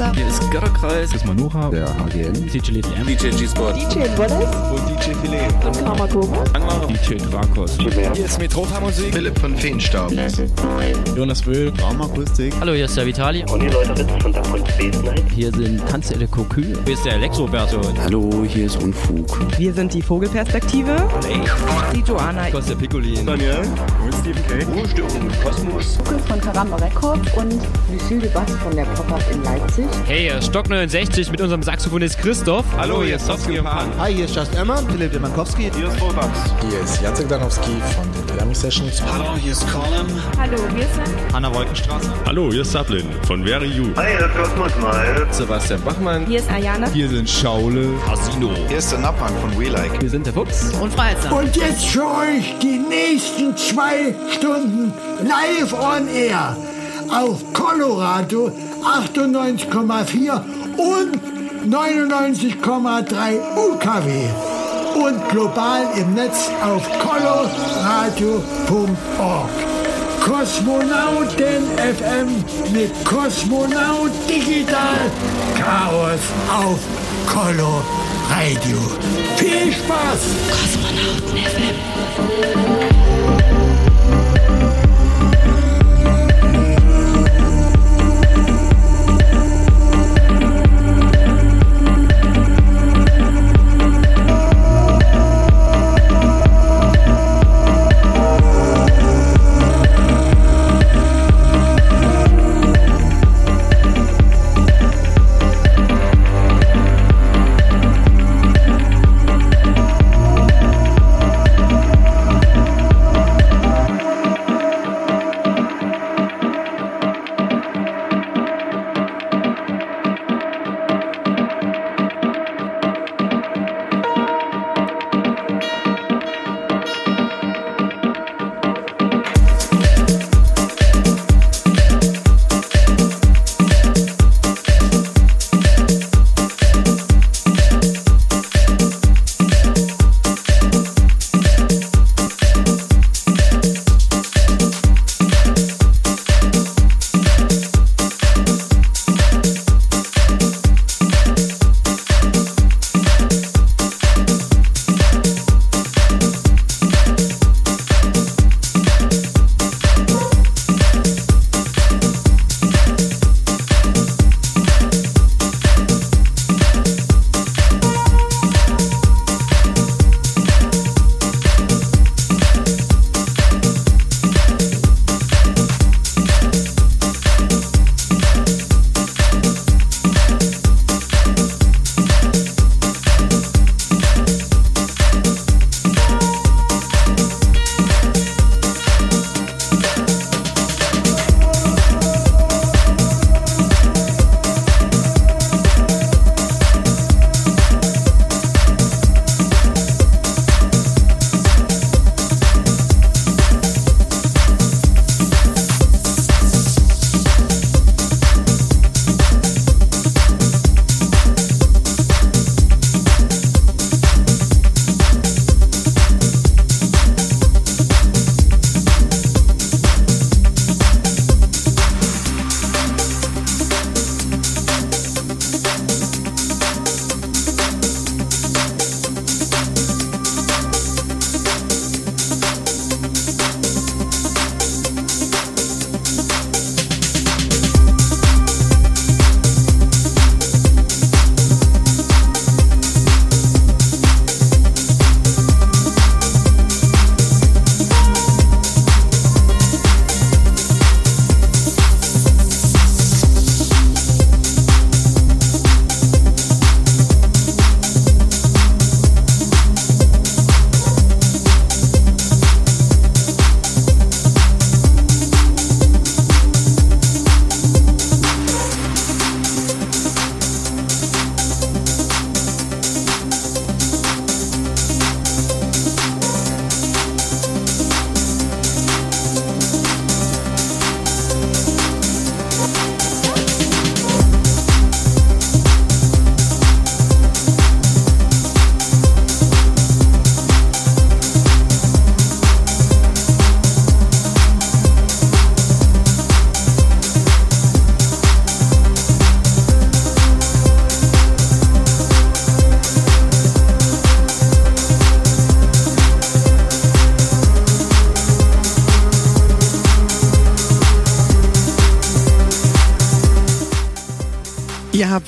hier ist Sister. Hier ist Götterkreis. Das ist Manuha. Der HGN. DJ Little M. DJ G-Sport. DJ Wallace. Und DJ Filet. Und Kamakoma. DJ Drakos. Hier ist Metropa Musik. Philipp von Feenstaub. Jonas Böhl. Raumakustik. Hallo, hier ist der Vitali. Und die Leute Ritz von Dach und Space Night. Hier sind Tanze de Cocu. Hier ist der Elektroberto. Hallo, hier ist Unfug. Wir sind die Vogelperspektive. Hey. Die Joanna. Costa Piccolin. Daniel. Und Stephen K. Ruhestörung Kosmos. Lukas von Karamba Records und Lucille de Bass von der Pop-Up in Leipzig. Hey, hier ist Stock 69 mit unserem Saxophonist Christoph. Hallo, hier ist Sofsky und Pan. Hi, hier ist Just Emma. Philipp Demankowski. Hier ist Robax. Hier ist Jacek Danowski von den Dynamic Sessions. Hallo, hier ist Colin. Hallo, wir sind Hanna Wolkenstraße. Hallo, hier ist Sablin von Very You. Hi, hier ist Cosmos Mal. Sebastian Bachmann. Hier ist Ayana. Hier sind Schaule. Asino. Hier ist der Nappan von We Like. Wir sind der Fuchs. Und Freizer. Und jetzt für euch die nächsten zwei Stunden live on air auf Colorado 98,4 und 99,3 UKW und global im Netz auf coloradio.org. Kosmonauten FM mit Kosmonaut Digital Chaos auf Color Radio. Viel Spaß! Kosmonauten FM.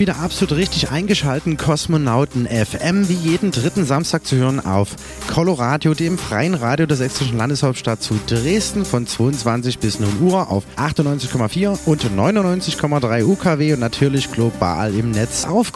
Wieder absolut richtig eingeschalten, Kosmonauten FM, wie jeden dritten Samstag zu hören auf Coloradio, dem freien Radio der sächsischen Landeshauptstadt zu Dresden von 22 bis 0 Uhr auf 98,4 und 99,3 UKW und natürlich global im Netz auf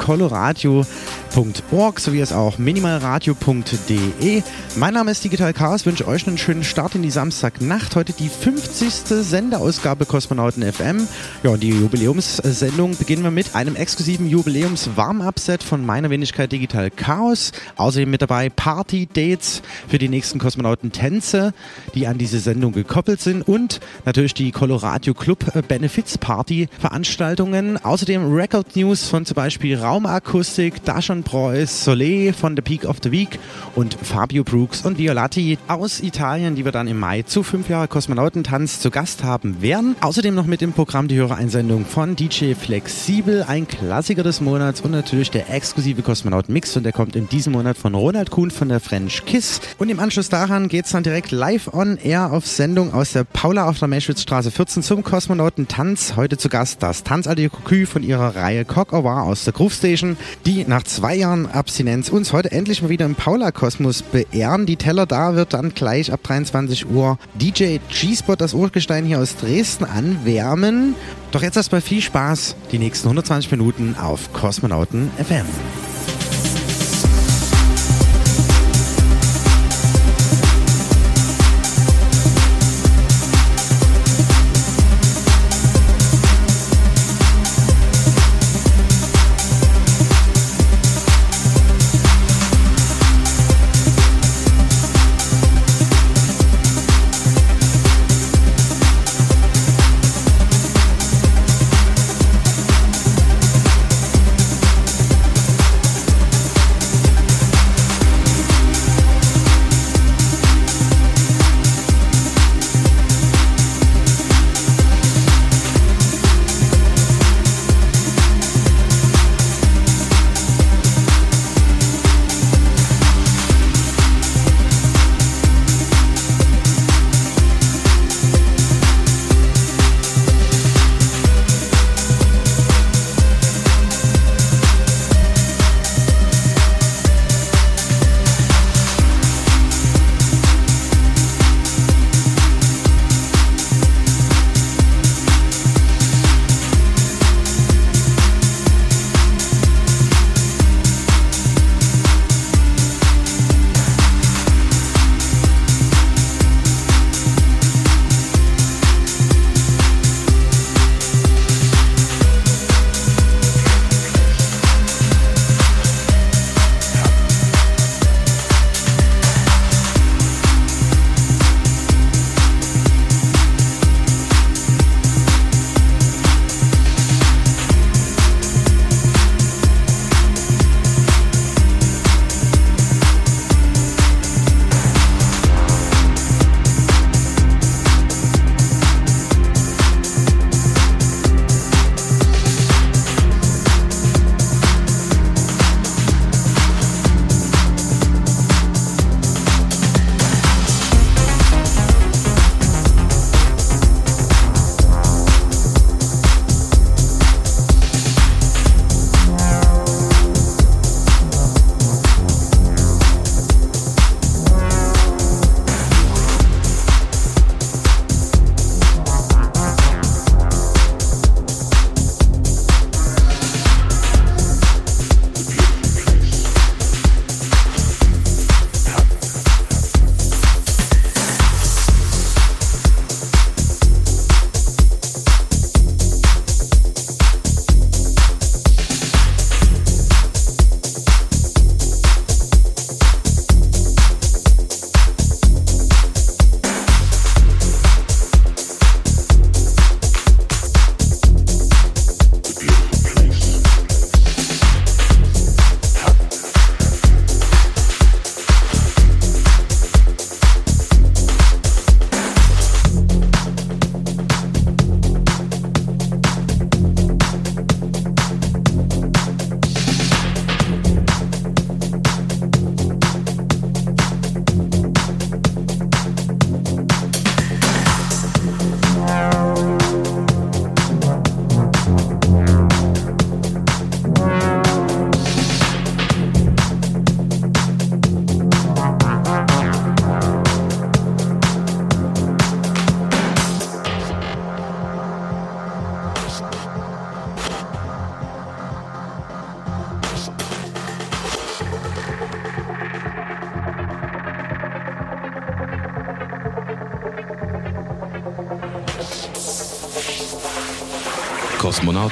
coloradio.org sowie es auch minimalradio.de. Mein Name ist Digital Chaos, wünsche euch einen schönen Start in die Samstagnacht. Heute die 50. Sendeausgabe Kosmonauten FM. Ja, und die Jubiläumssendung beginnen wir mit einem exklusiven Jubiläums-Warm-Up-Set von meiner Wenigkeit Digital Chaos. Außerdem mit dabei Party-Dates für die nächsten Kosmonauten-Tänze, die an diese Sendung gekoppelt sind und natürlich die Coloradio Club Benefits-Party-Veranstaltungen. Außerdem Record-News von zum Beispiel Raumakustik, Daschon Preuß, Soleil von The Peak of the Week und Fabio Brooks und Violatti aus Italien, die wir dann im Mai zu fünf Jahre Kosmonautentanz zu Gast haben werden. Außerdem noch mit im Programm die Hörereinsendung von DJ Flexibel, ein Klassiker des Monats und natürlich der exklusive Kosmonaut-Mix und der kommt in diesem Monat von Ronald Kuhn von der French Kiss. Und im Anschluss daran geht es dann direkt live on air auf Sendung aus der Paula auf der Meschwitzstraße 14 zum Kosmonautentanz. Heute zu Gast das Tanzalte Cocu von ihrer Reihe Cock War aus der Groove Station, die nach zwei Jahren Abstinenz uns heute endlich mal wieder im Paula-Kosmos beehren. Die Teller da wird dann gleich ab 23 Uhr DJ G-Spot, das Urgestein hier aus Dresden, anwärmen. Doch jetzt erstmal viel Spaß die nächsten 120 Minuten auf Kosmonauten FM.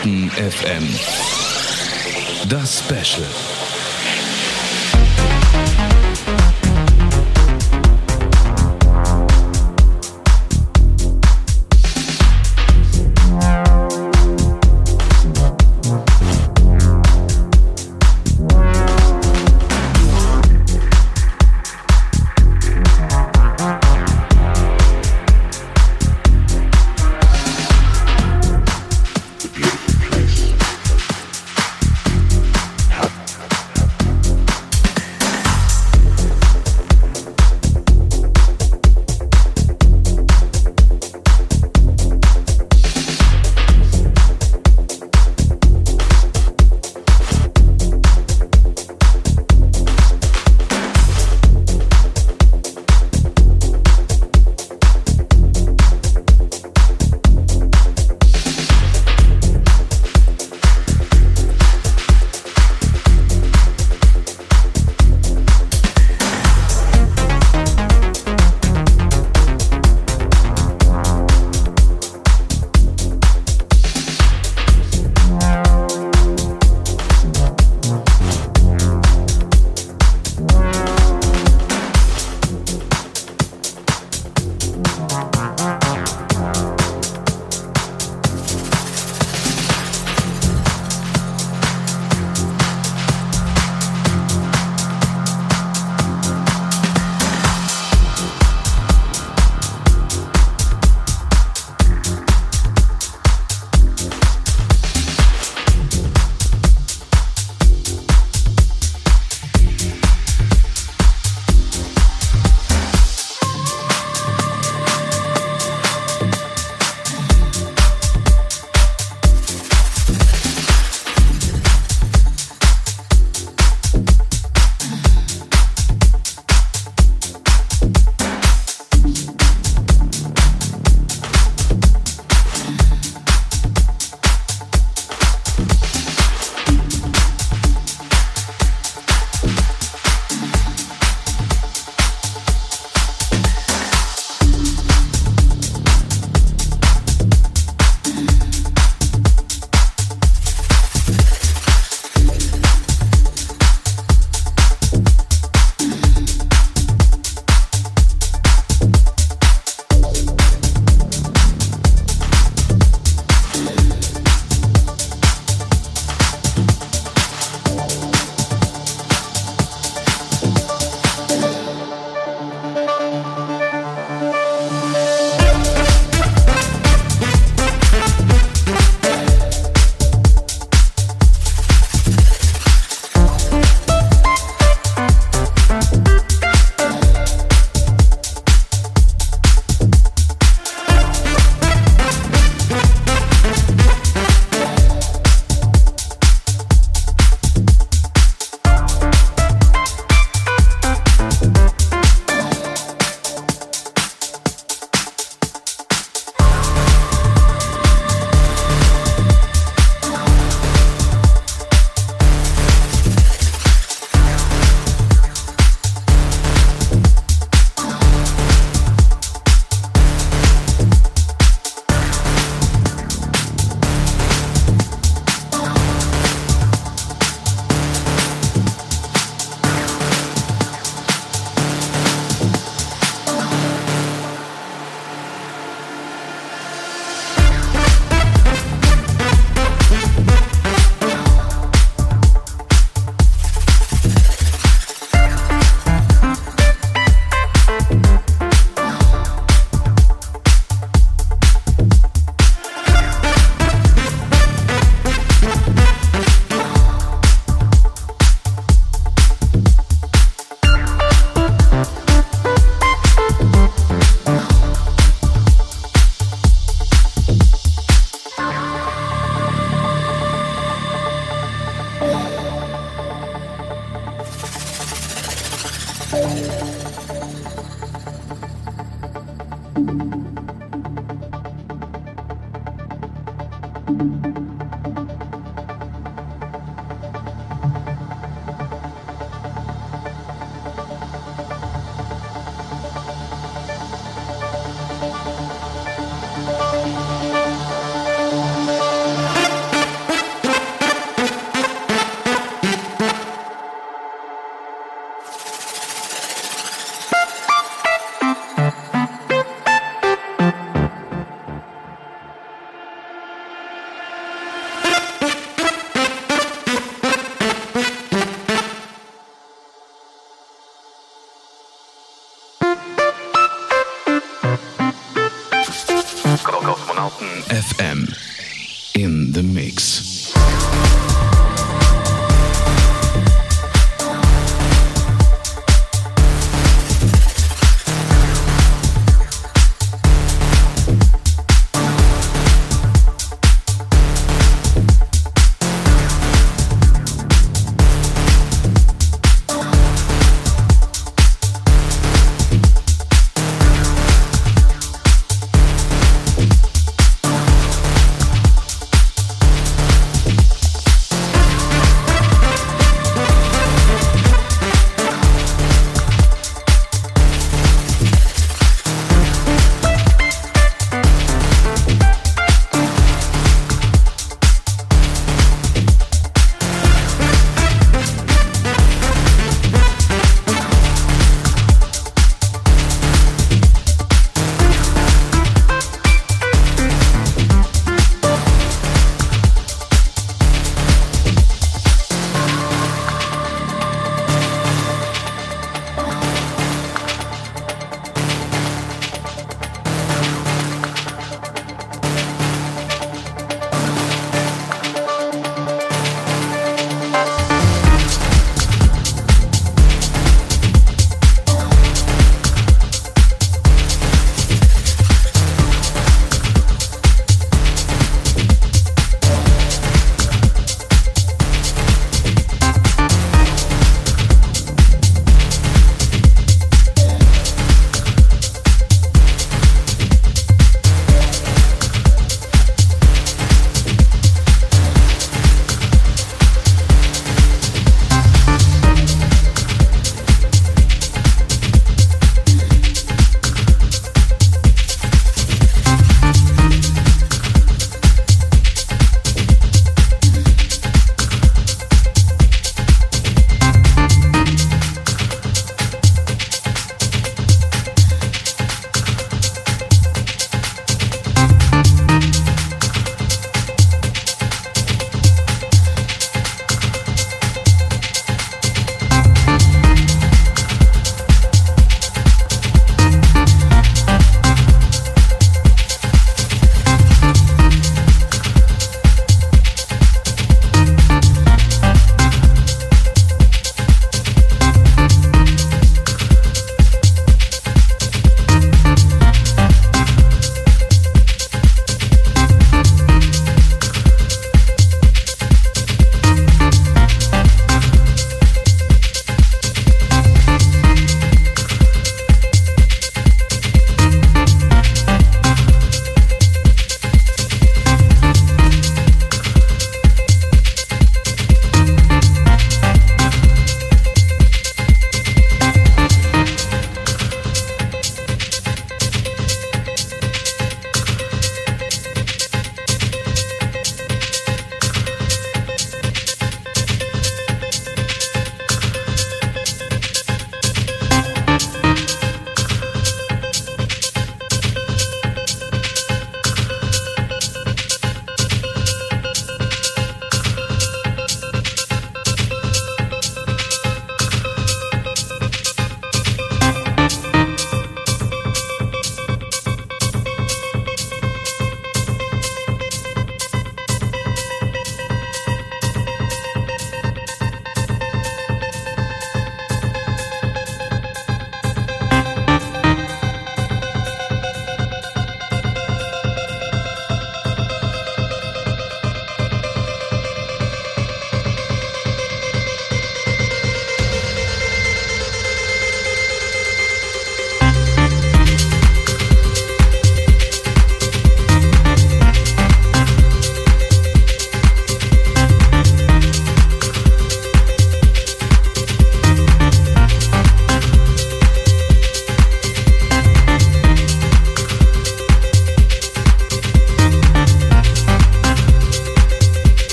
Kosmonauten FM. Das Special.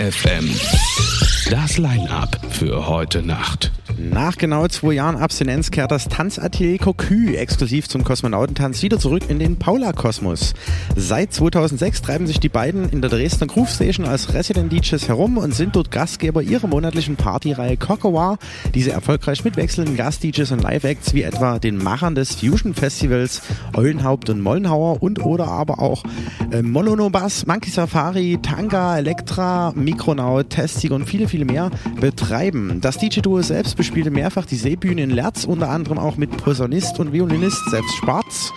FM. Das Line-Up für heute Nacht. Nach genau zwei Jahren Abstinenz kehrt das Tanzatelier Cocu exklusiv zum Kosmonautentanz wieder zurück in den Paula-Kosmos. Seit 2006 treiben sich die beiden in der Dresdner Groove Station als Resident DJs herum und sind dort Gastgeber ihrer monatlichen Partyreihe Cocoa, diese erfolgreich mit wechselnden Gast-DJs und Live-Acts wie etwa den Machern des Fusion-Festivals Eulenhaupt und Mollenhauer und oder aber auch äh, Molonobas, Monkey Safari, Tanga, Elektra, Mikronaut, Testig und viele, viele mehr betreiben. Das DJ-Duo selbst spielte mehrfach die Seebühne in Lerz, unter anderem auch mit Posaunist und Violinist selbst Schwarz.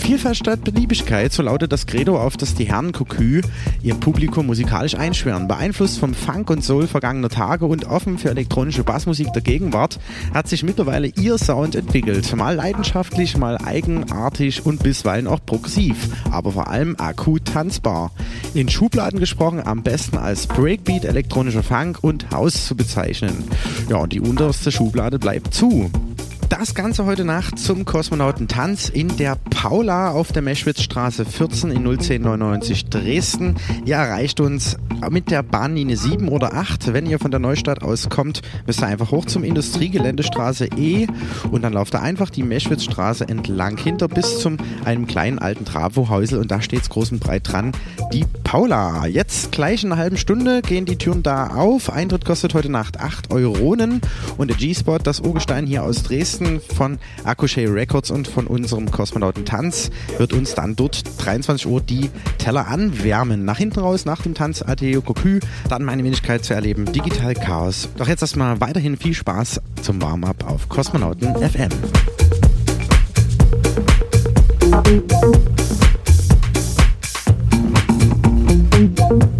Vielfalt statt Beliebigkeit, so lautet das Credo, auf das die Herren Cocu ihr Publikum musikalisch einschwören. Beeinflusst vom Funk und Soul vergangener Tage und offen für elektronische Bassmusik der Gegenwart, hat sich mittlerweile ihr Sound entwickelt. Mal leidenschaftlich, mal eigenartig und bisweilen auch progressiv, aber vor allem akut tanzbar. In Schubladen gesprochen, am besten als Breakbeat, elektronischer Funk und House zu bezeichnen. Ja, und die unterste Schublade bleibt zu. Das Ganze heute Nacht zum Kosmonautentanz in der Paula auf der Meschwitzstraße 14 in 01099 Dresden. Ihr erreicht uns mit der Bahnlinie 7 oder 8. Wenn ihr von der Neustadt aus kommt, müsst ihr einfach hoch zum Industriegeländestraße E und dann lauft ihr einfach die Meschwitzstraße entlang hinter bis zum einem kleinen alten Travohäusel und da steht es groß und breit dran, die Paula. Jetzt gleich in einer halben Stunde gehen die Türen da auf. Eintritt kostet heute Nacht 8 Euronen und der G-Spot, das Urgestein hier aus Dresden, Jackson von Akushay Records und von unserem Kosmonauten Tanz wird uns dann dort 23 Uhr die Teller anwärmen. Nach hinten raus, nach dem Tanz Ateo Kokü, dann meine Wenigkeit zu erleben, Digital Chaos. Doch jetzt erstmal weiterhin viel Spaß zum Warm-up auf Kosmonauten FM. Musik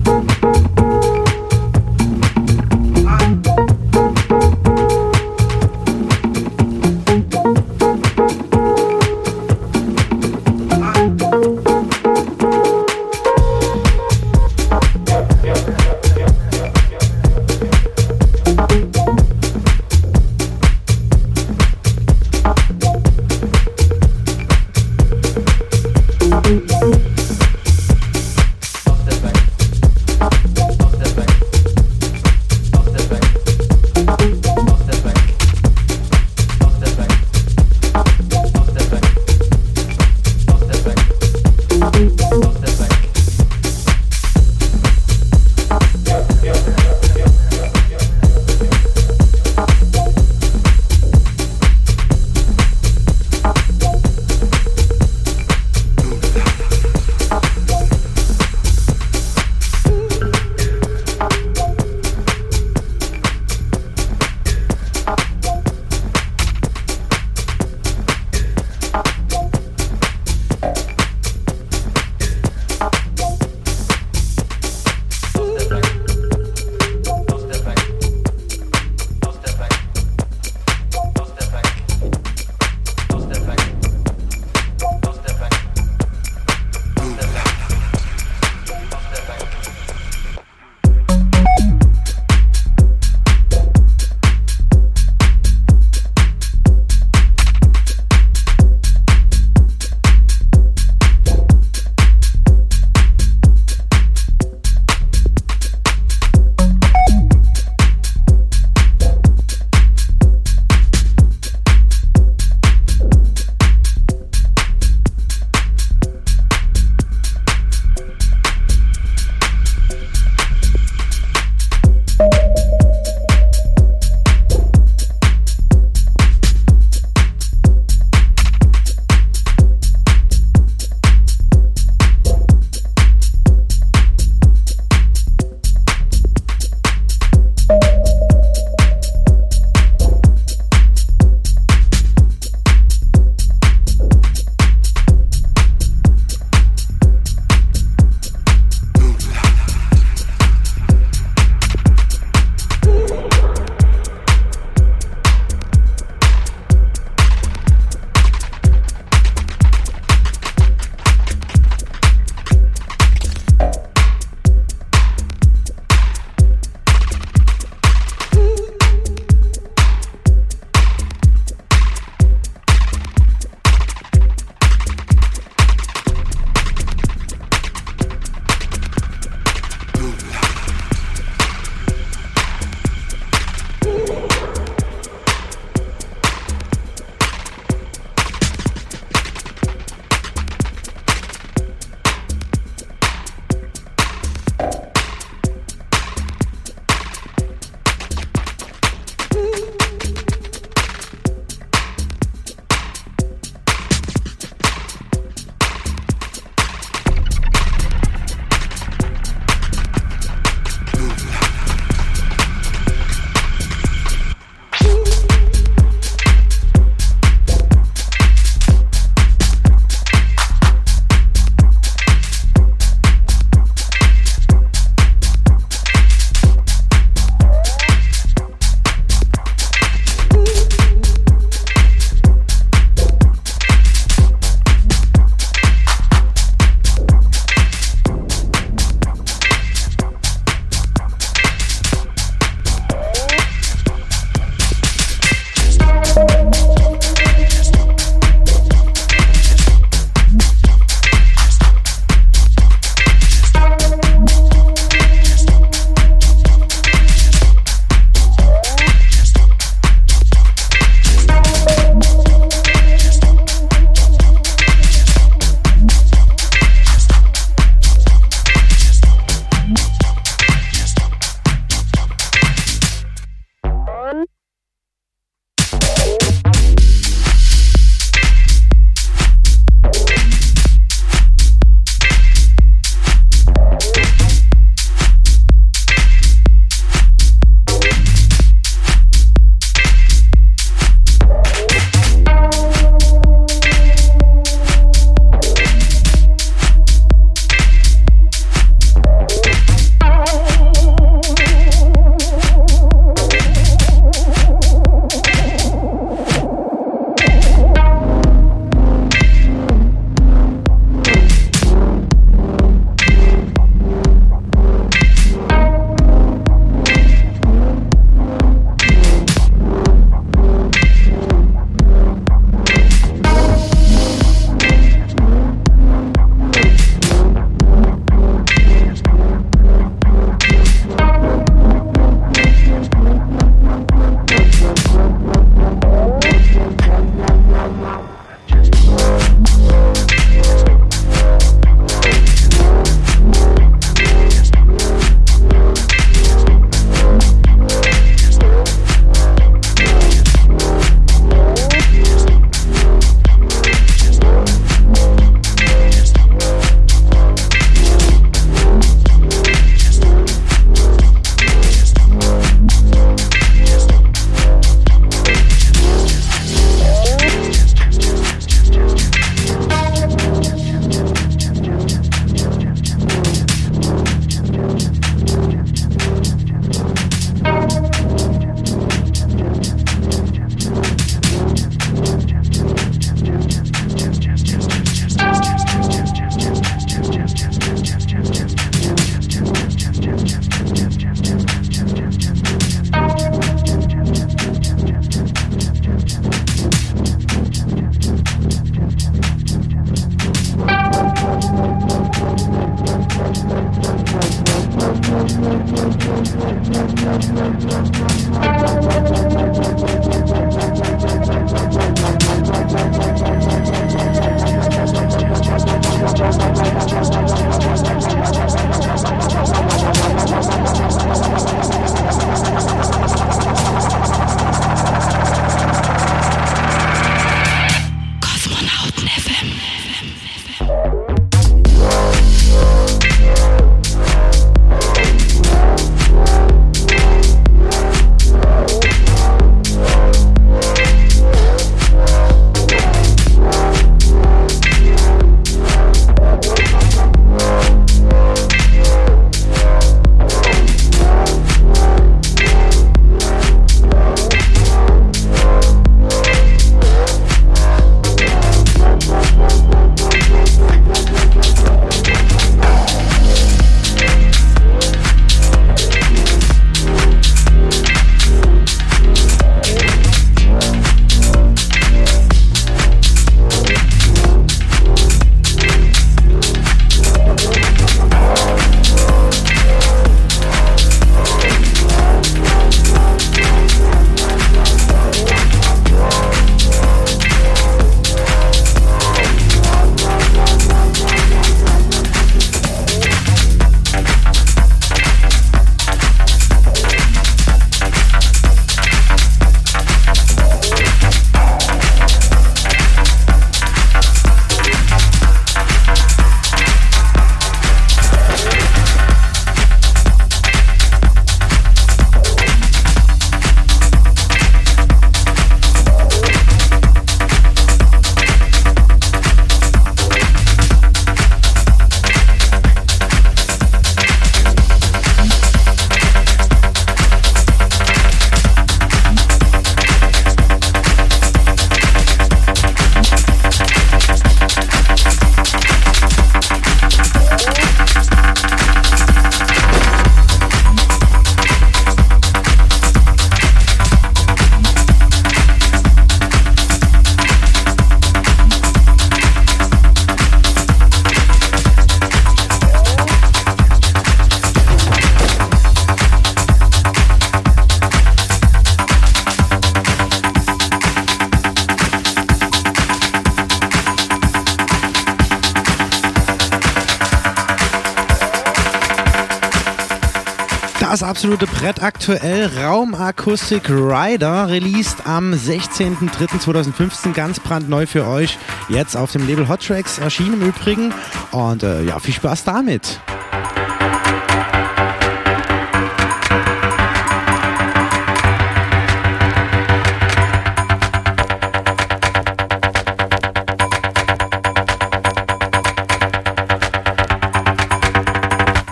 absolute Brett aktuell. Raumakustik Rider, released am 16.03.2015, ganz brandneu für euch. Jetzt auf dem Label Hot Tracks erschienen im Übrigen. Und äh, ja, viel Spaß damit.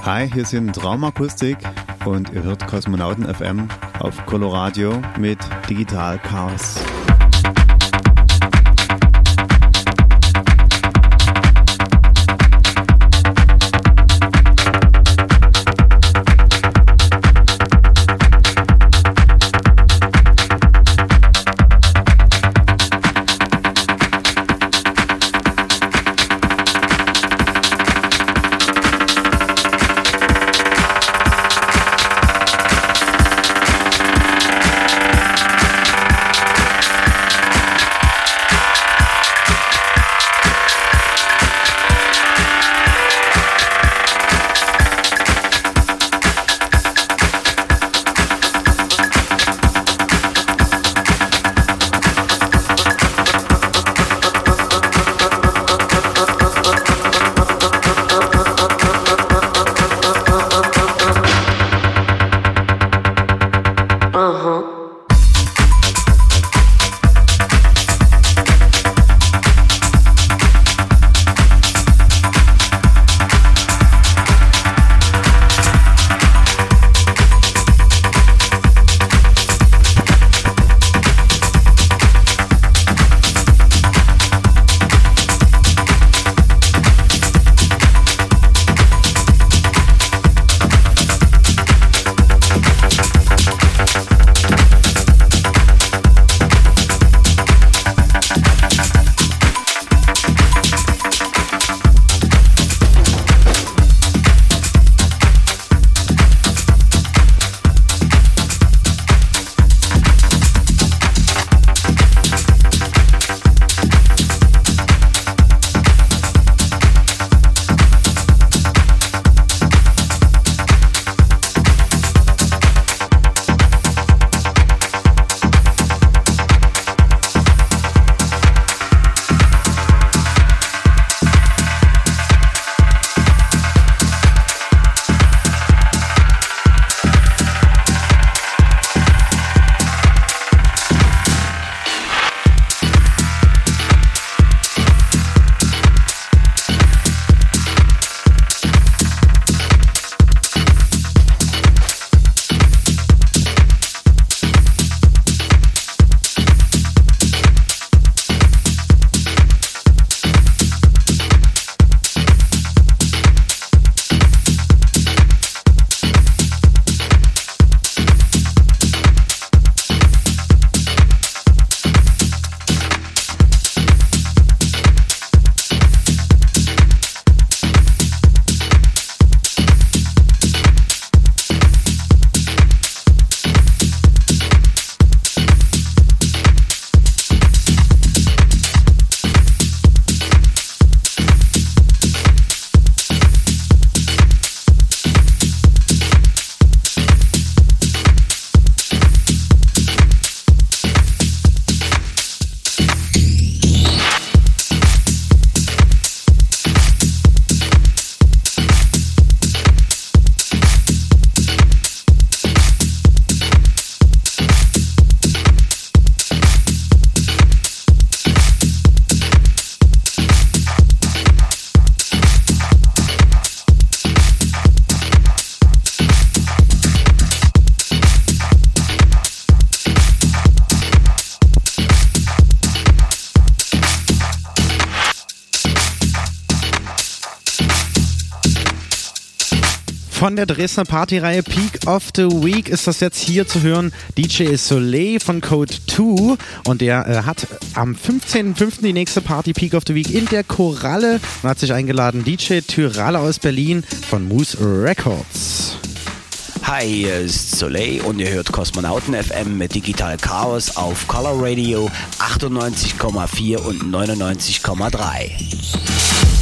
Hi, hier sind Raumakustik und ihr hört Kosmonauten FM auf Coloradio mit Digital Chaos. Der Dresdner Partyreihe Peak of the Week ist das jetzt hier zu hören. DJ Soleil von Code 2 und der äh, hat am 15.05. die nächste Party Peak of the Week in der Koralle und hat sich eingeladen DJ Tyralle aus Berlin von Moose Records. Hi, hier ist Soleil und ihr hört Kosmonauten FM mit Digital Chaos auf Color Radio 98,4 und 99,3.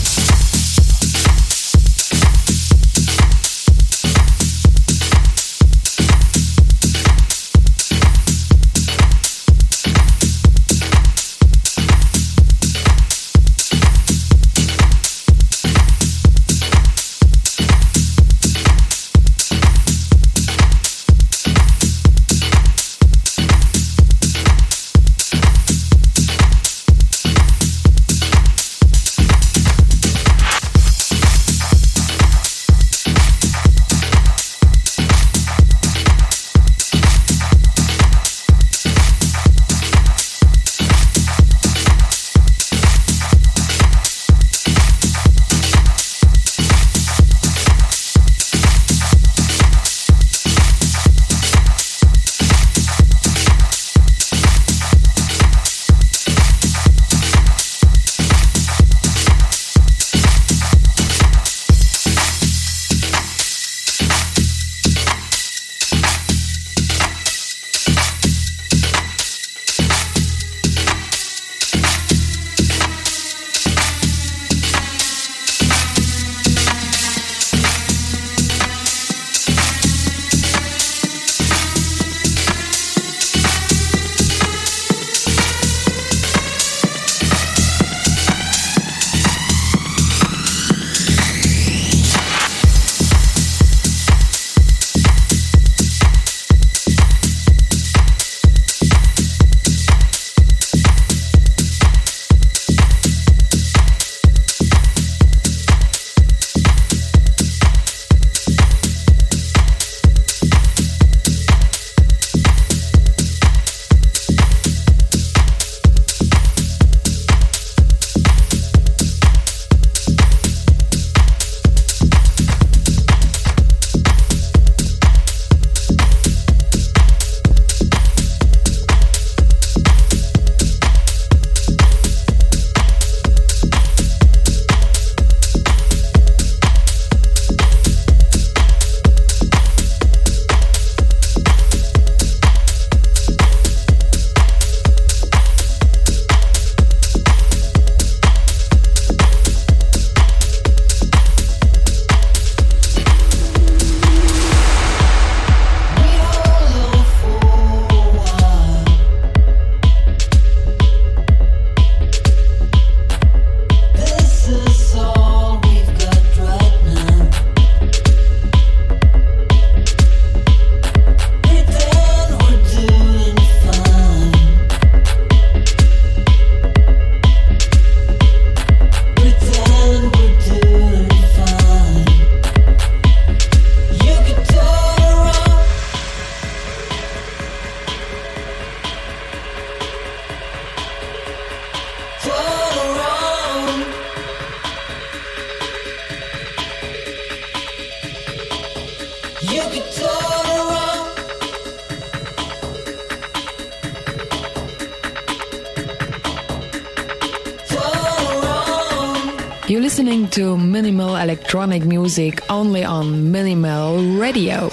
Music only on Minimal Radio.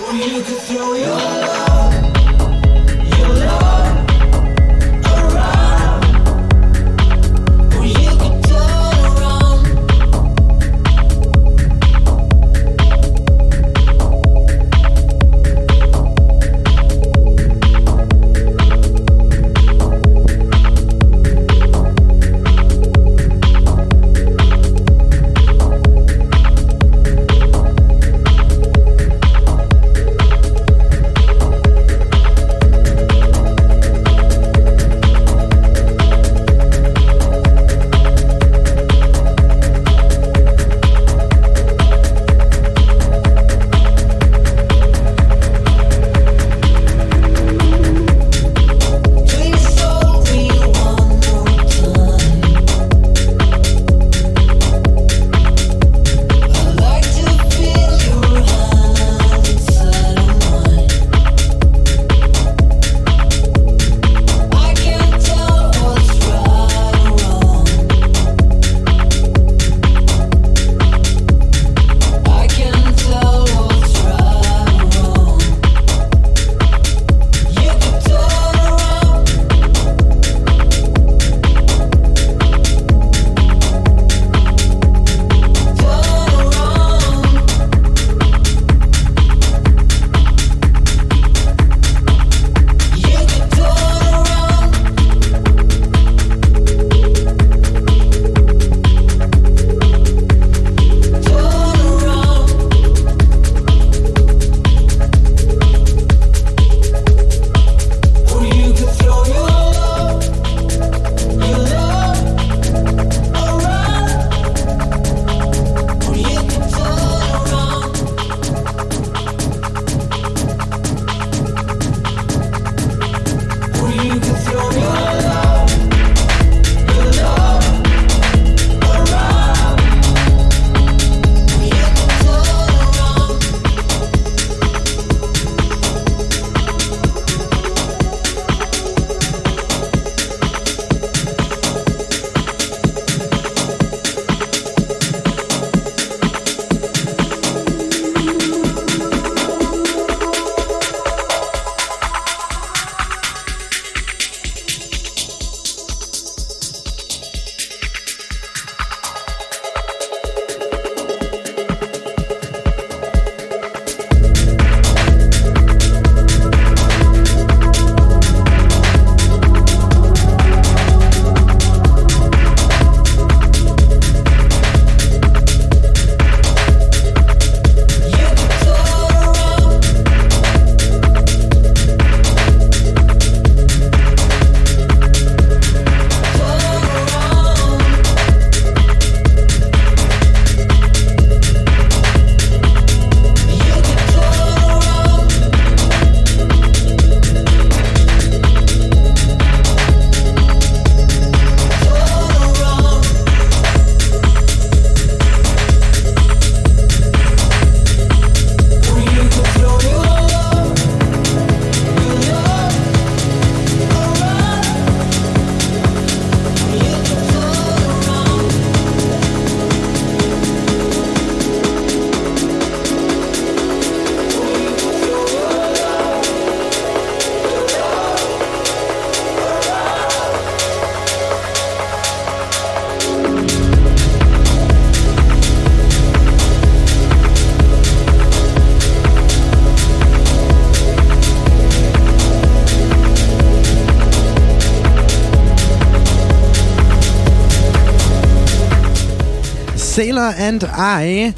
And I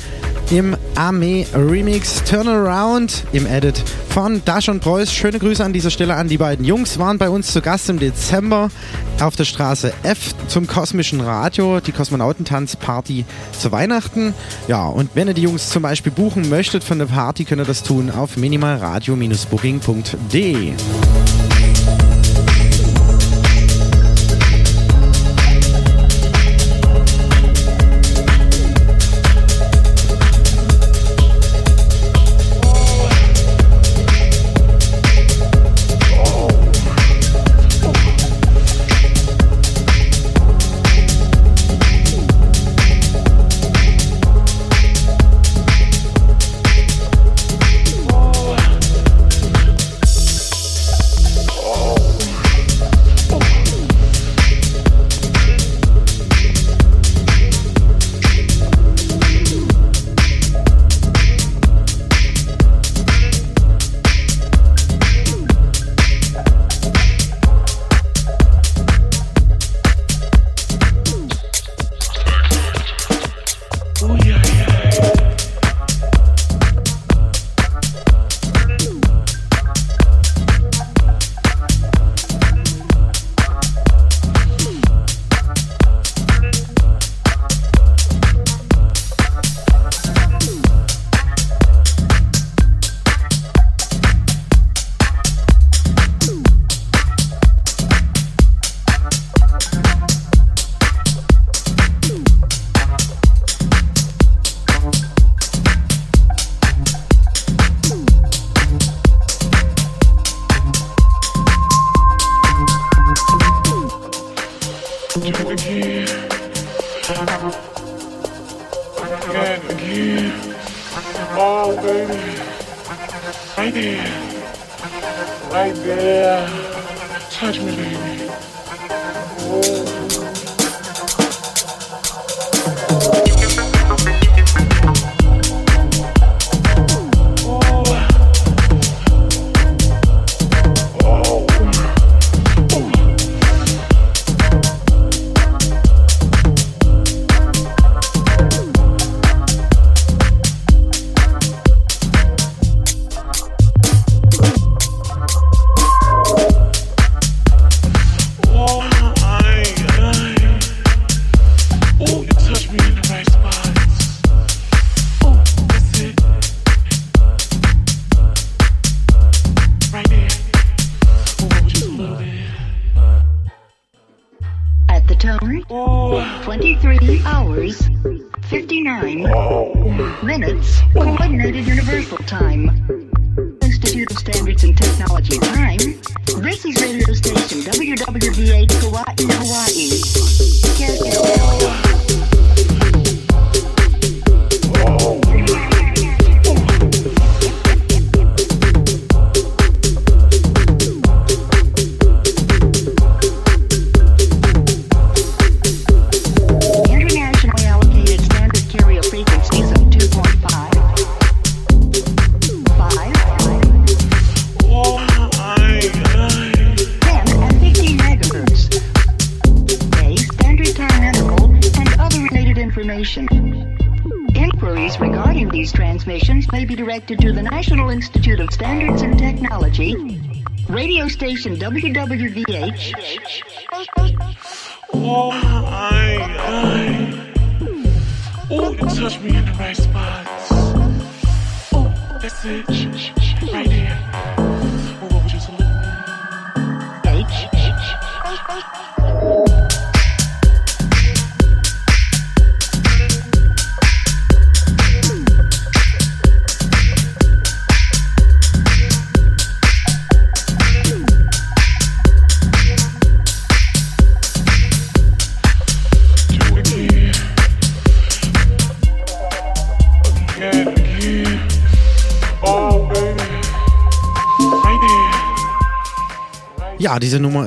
im Armee Remix Turnaround im Edit von Dash und Preuß. Schöne Grüße an dieser Stelle an die beiden Jungs. Waren bei uns zu Gast im Dezember auf der Straße F zum kosmischen Radio, die Kosmonautentanzparty zu Weihnachten. Ja, und wenn ihr die Jungs zum Beispiel buchen möchtet für eine Party, könnt ihr das tun auf minimalradio-booking.de. Again, again. Oh, baby. Right there. Right there. Touch me, baby. Oh.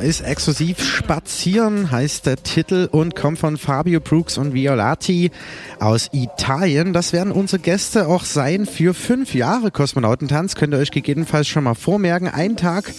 Ist exklusiv Spazieren, heißt der Titel und kommt von Fabio Brooks und Violati aus Italien. Das werden unsere Gäste auch sein für fünf Jahre Kosmonautentanz. Könnt ihr euch gegebenenfalls schon mal vormerken. Ein Tag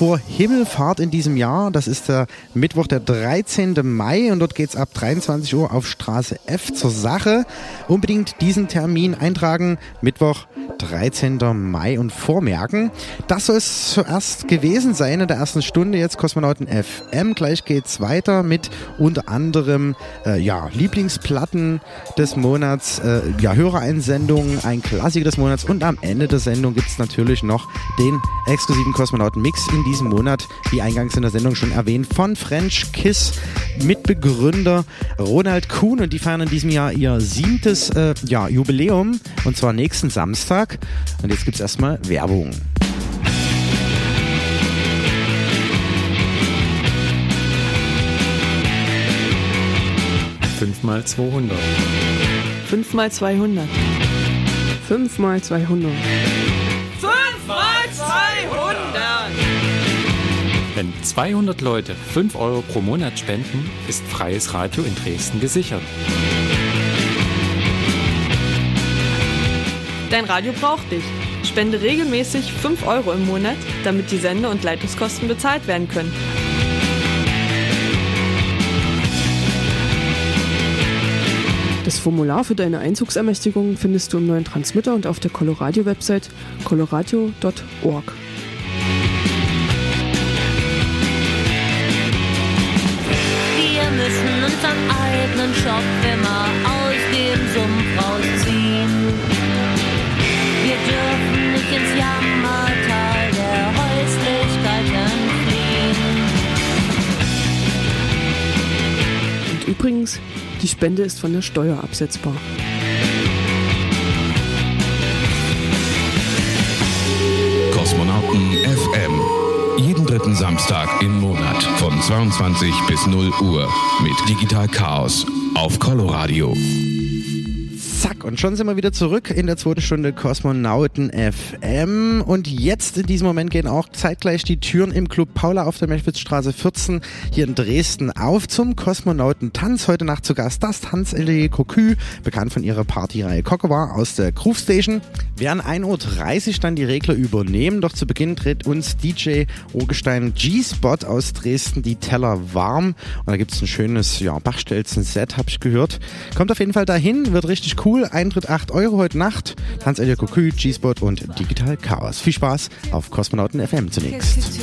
vor Himmelfahrt in diesem Jahr. Das ist der Mittwoch, der 13. Mai und dort geht's ab 23 Uhr auf Straße F zur Sache. Unbedingt diesen Termin eintragen. Mittwoch, 13. Mai und vormerken. Das soll es zuerst gewesen sein in der ersten Stunde. Jetzt Kosmonauten FM. Gleich geht's weiter mit unter anderem äh, ja, Lieblingsplatten des Monats, äh, ja, Hörereinsendungen, ein Klassiker des Monats und am Ende der Sendung gibt's natürlich noch den exklusiven Kosmonauten-Mix in diesem Monat, wie eingangs in der Sendung schon erwähnt, von French Kiss, Mitbegründer Ronald Kuhn und die feiern in diesem Jahr ihr siebtes äh, ja, Jubiläum und zwar nächsten Samstag. Und jetzt gibt's erstmal Werbung. Fünf mal 200. 5 mal 200. 5 mal 200. Wenn 200 Leute 5 Euro pro Monat spenden, ist freies Radio in Dresden gesichert. Dein Radio braucht dich. Spende regelmäßig 5 Euro im Monat, damit die Sende- und Leitungskosten bezahlt werden können. Das Formular für deine Einzugsermächtigung findest du im neuen Transmitter und auf der Coloradio-Website coloradio.org. unseren eigenen Schopf immer aus dem Sumpf rausziehen. Wir dürfen nicht ins Jammertal der Häuslichkeiten fliehen. Und übrigens, die Spende ist von der Steuer absetzbar. Jeden dritten Samstag im Monat von 22 bis 0 Uhr mit Digital Chaos auf Coloradio. Zack, und schon sind wir wieder zurück in der zweiten Stunde Kosmonauten FM. Und jetzt in diesem Moment gehen auch zeitgleich die Türen im Club Paula auf der Melchwitzstraße 14 hier in Dresden auf zum Kosmonautentanz. Heute Nacht zu Gast das Tanzatelier Cocu, bekannt von ihrer Partyreihe Kokova aus der Groove Station. Während 1.30 Uhr dann die Regler übernehmen, doch zu Beginn dreht uns DJ Urgestein G-Spot aus Dresden die Teller warm. Und da gibt es ein schönes ja, Bachstelzen-Set, habe ich gehört. Kommt auf jeden Fall dahin, wird richtig cool. Eintritt 8 Euro heute Nacht. Tanzatelier Cocu, G-Spot und Digital Chaos. Viel Spaß auf Kosmonauten FM zunächst.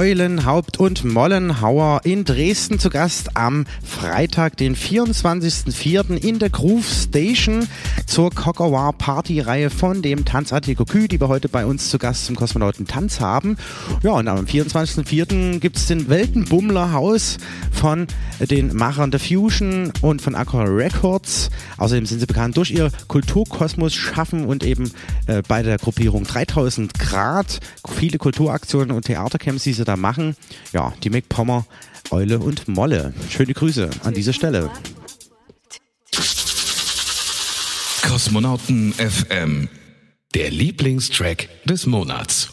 Eulen, Haupt- und Mollenhauer in Dresden zu Gast am Freitag, den 24.04. in der Groove Station zur Cockawar Party-Reihe von dem Tanzartikel Cocu, die wir heute bei uns zu Gast zum Kosmonauten Tanz haben. Ja, und am 24.04. gibt es den Weltenbummler Haus von den Machern der Fusion und von Aqua Records. Außerdem sind sie bekannt durch ihr Kulturkosmos schaffen und eben äh, bei der Gruppierung 3000 Grad viele Kulturaktionen und Theatercamps, die sie da machen. Ja, die Mick Pommer, Eule und Molle. Schöne Grüße an dieser Stelle. Kosmonauten FM, der Lieblingstrack des Monats.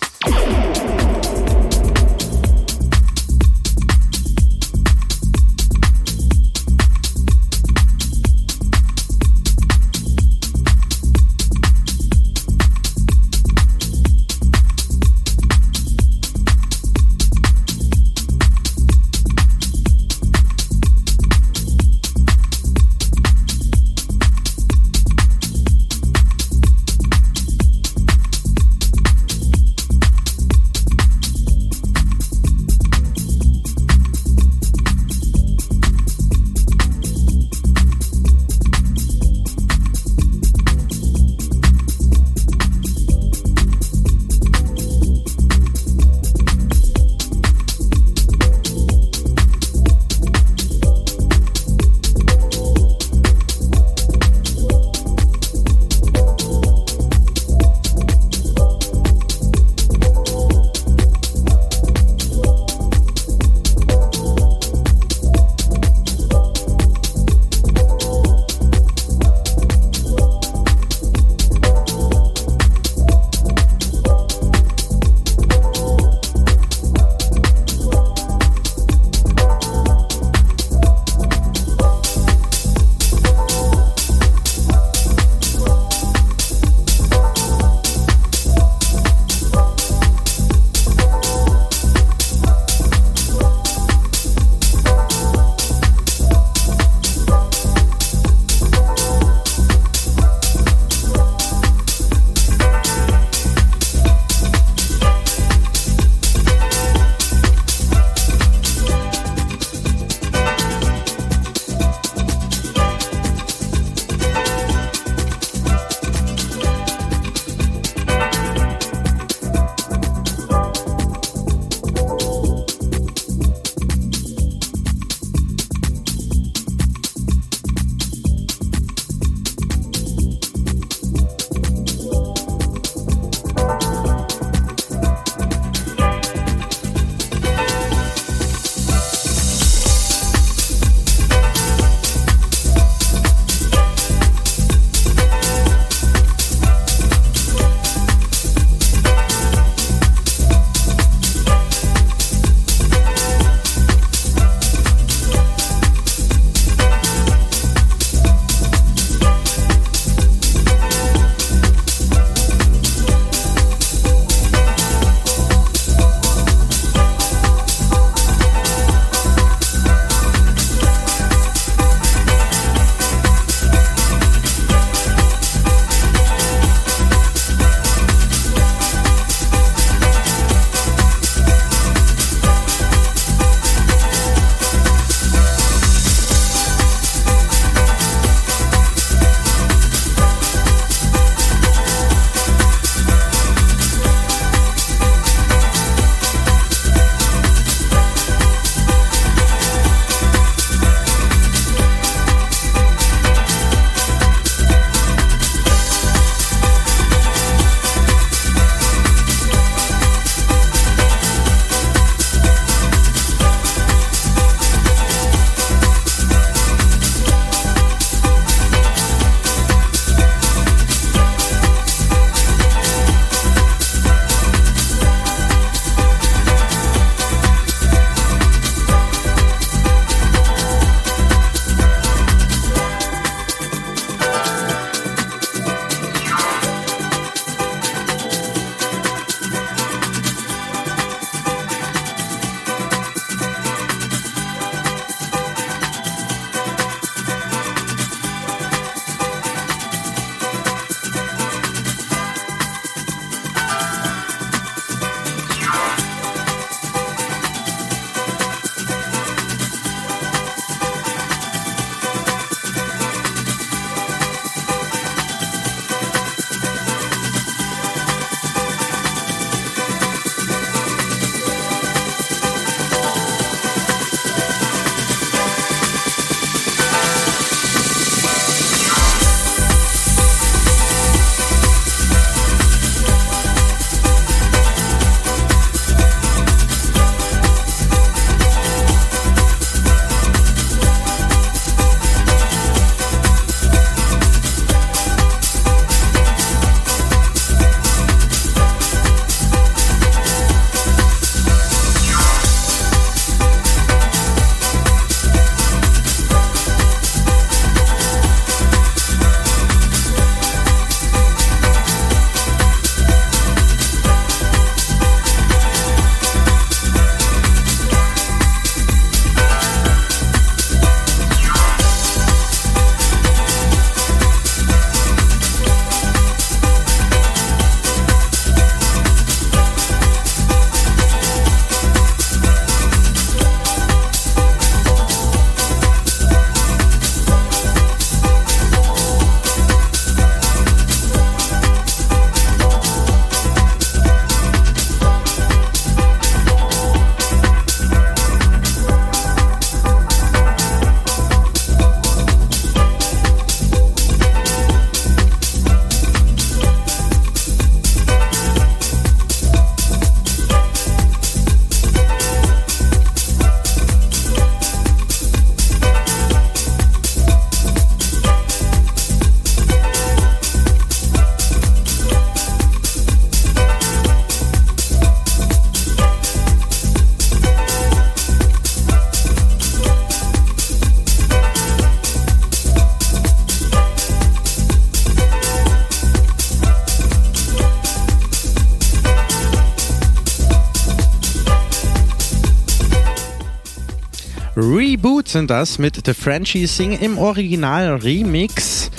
Sind das mit The Frenchie Sing im Original Remix.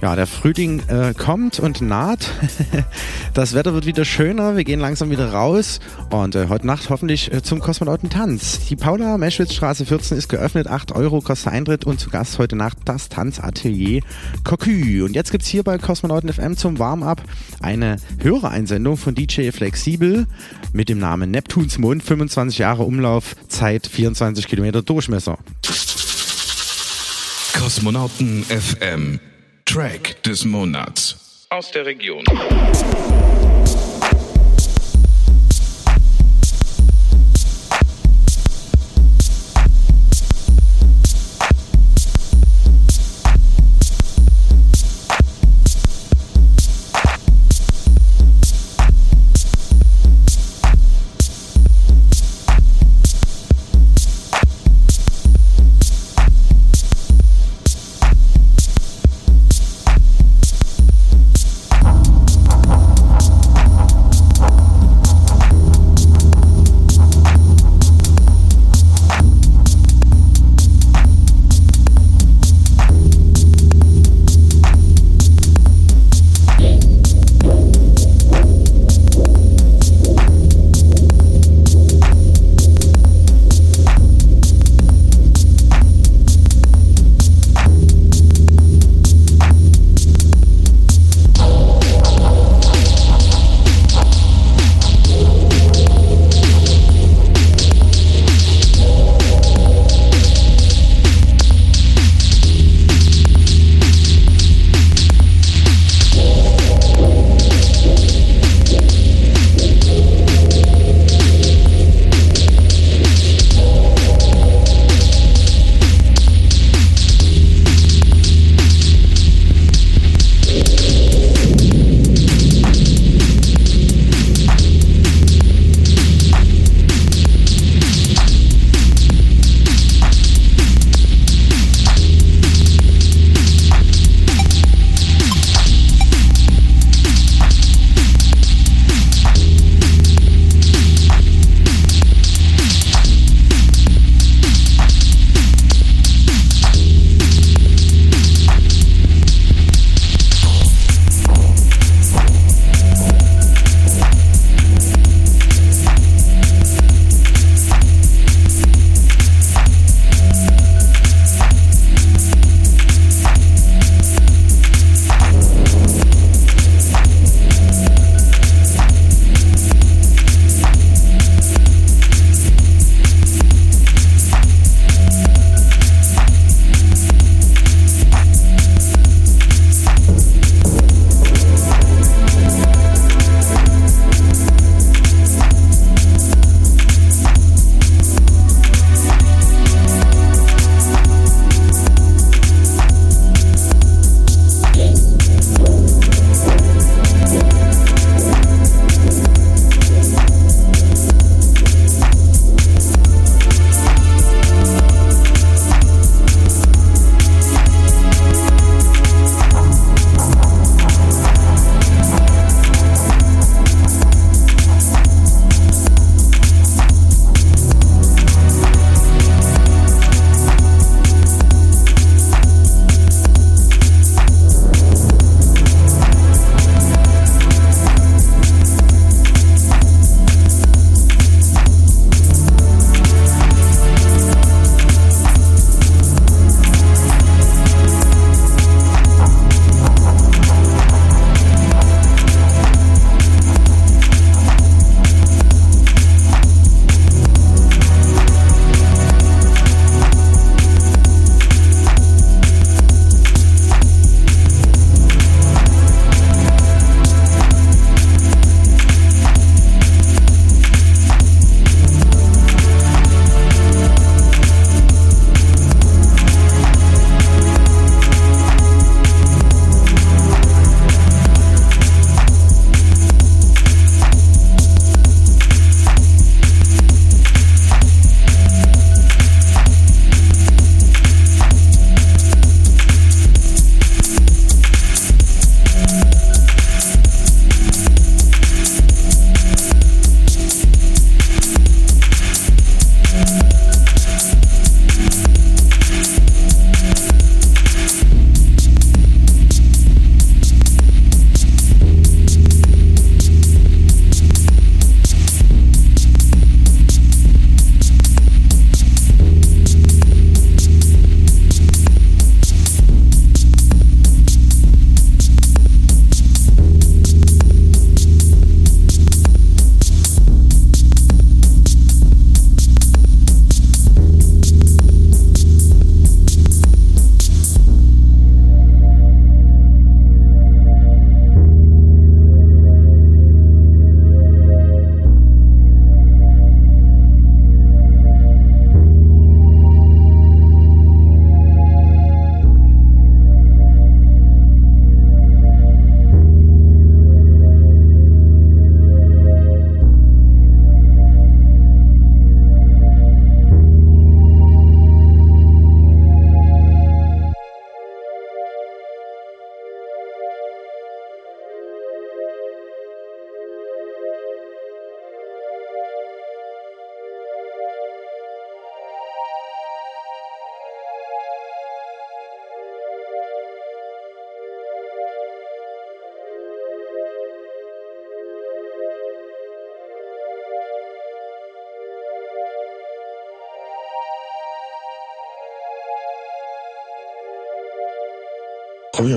Ja, der Frühling äh, kommt und naht. das Wetter wird wieder schöner. Wir gehen langsam wieder raus. Und äh, heute Nacht hoffentlich äh, zum Kosmonautentanz. Die Paula Meschwitzstraße 14 ist geöffnet. 8 Euro kostet Eintritt. Und zu Gast heute Nacht das Tanzatelier Cocu. Und jetzt gibt's hier bei Kosmonauten FM zum Warm-up eine Hörereinsendung von DJ Flexibel mit dem Namen Neptuns Mond. 25 Jahre Umlauf, Zeit 24 Kilometer Durchmesser. Kosmonauten FM. Track des Monats. Aus der Region.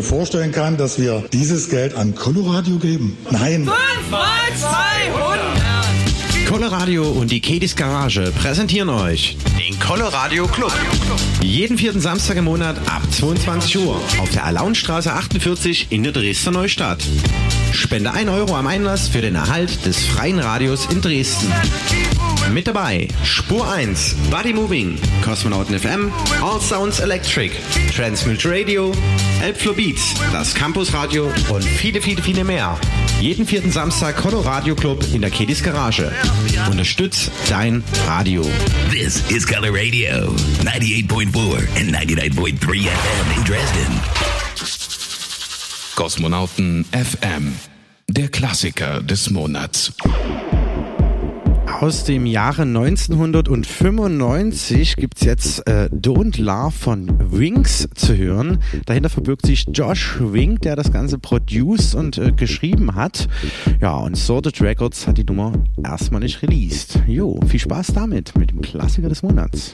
Mir vorstellen kann, dass wir dieses Geld an Coloradio geben? Nein. 5 mal 200. Coloradio und die Kedis Garage präsentieren euch den Coloradio Club. Jeden vierten Samstag im Monat ab 22 Uhr auf der Alaunstraße 48 in der Dresdner Neustadt. Spende 1 Euro am Einlass für den Erhalt des freien Radios in Dresden. Mit dabei Spur 1, Body Moving, Kosmonauten FM, All Sounds Electric, Transmute Radio, Elbflow Beats, das Campus Radio und viele, viele, viele mehr. Jeden vierten Samstag Coloradio Club in der Kedis Garage. Unterstützt dein Radio. This is Color Radio, 98.4 and 99.3 FM in Dresden. Kosmonauten FM, der Klassiker des Monats. Aus dem Jahre 1995 gibt es jetzt äh, Don't Laugh von Wings zu hören. Dahinter verbirgt sich Josh Wink, der das Ganze produced und äh, geschrieben hat. Ja, und Sorted Records hat die Nummer erstmalig released. Jo, viel Spaß damit, mit dem Klassiker des Monats.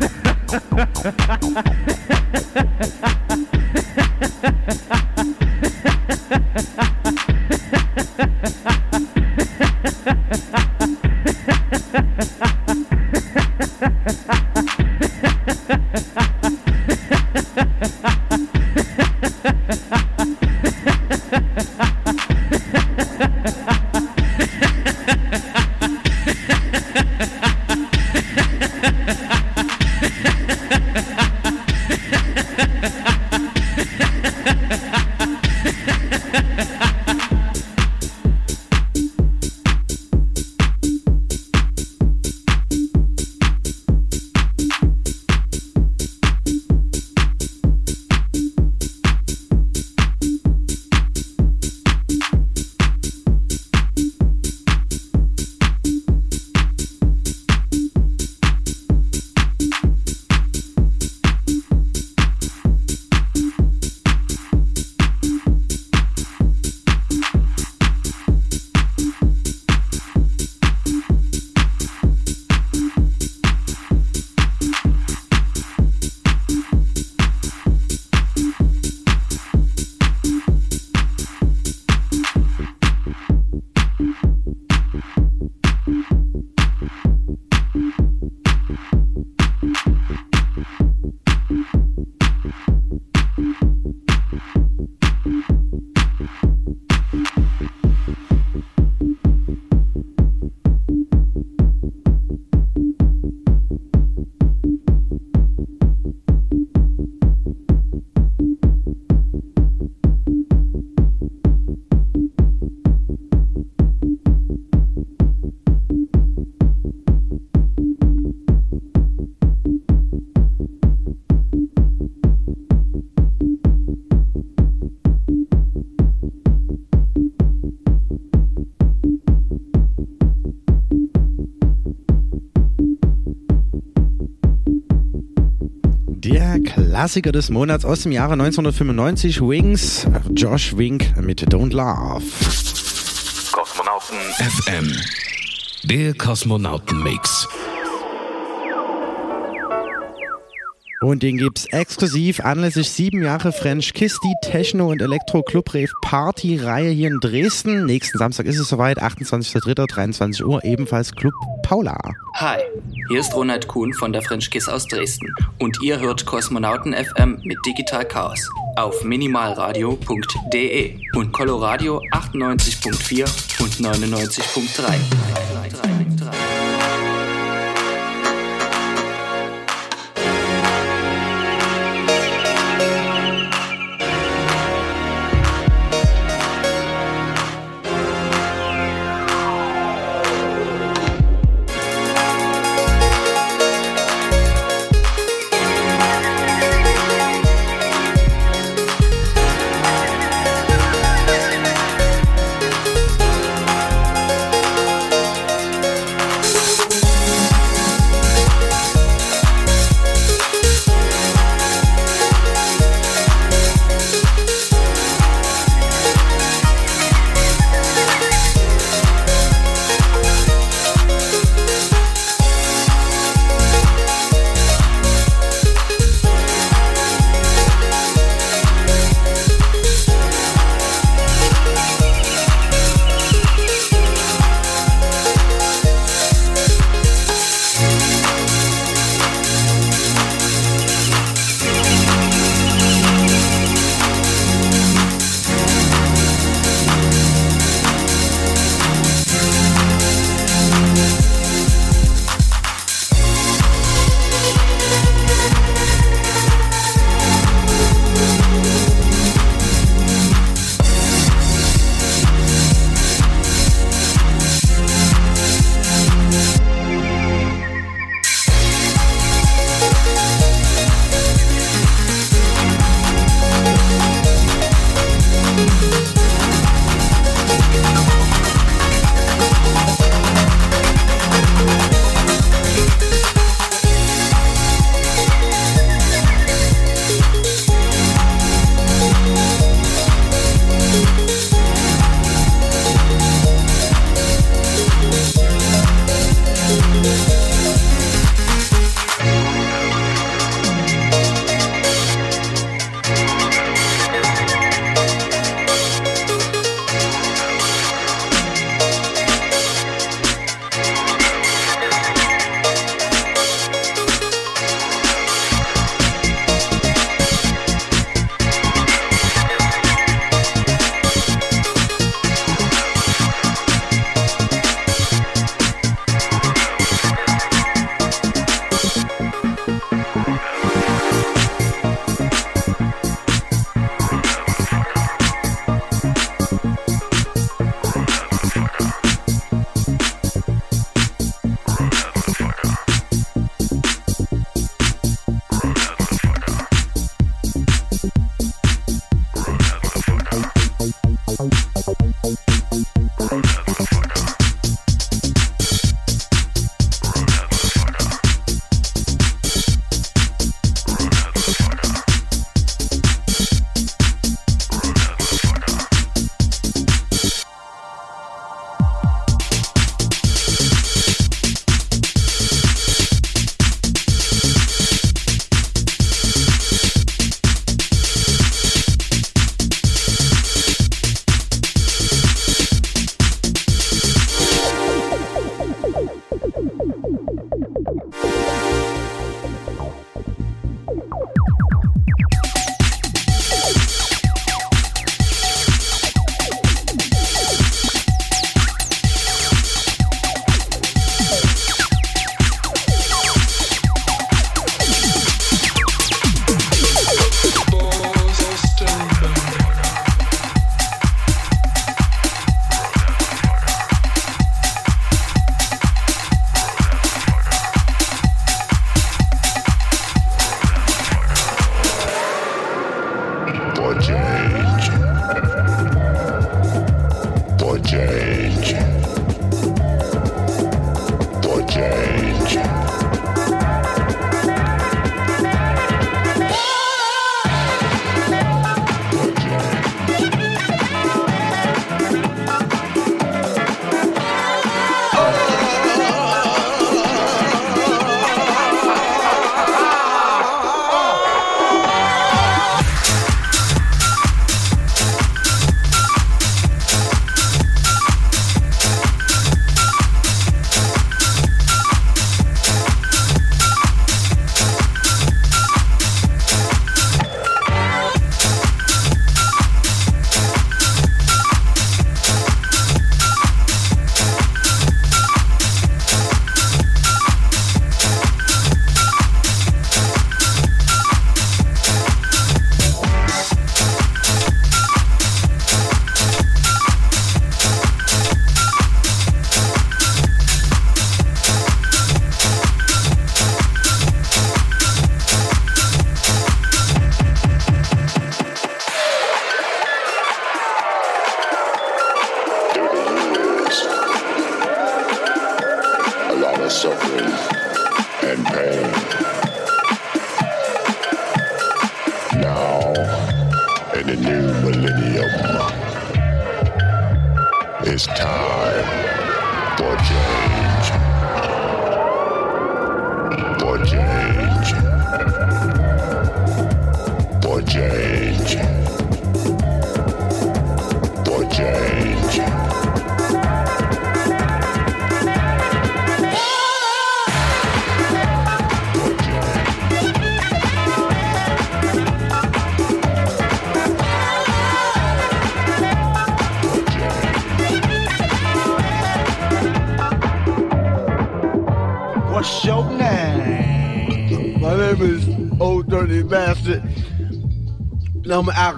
Klassiker des Monats aus dem Jahre 1995, Wings, Josh Wink mit Don't Laugh. Kosmonauten FM. Der Kosmonauten-Mix. Und den gibt's exklusiv anlässlich sieben Jahre French Kiss, die Techno- und Elektro-Club-Rave Party-Reihe hier in Dresden. Nächsten Samstag ist es soweit, 28.03., 23 Uhr, ebenfalls Club Paula. Hi, hier ist Ronald Kuhn von der French Kiss aus Dresden und ihr hört Kosmonauten FM mit Digital Chaos auf minimalradio.de und Coloradio 98.4 und 99.3.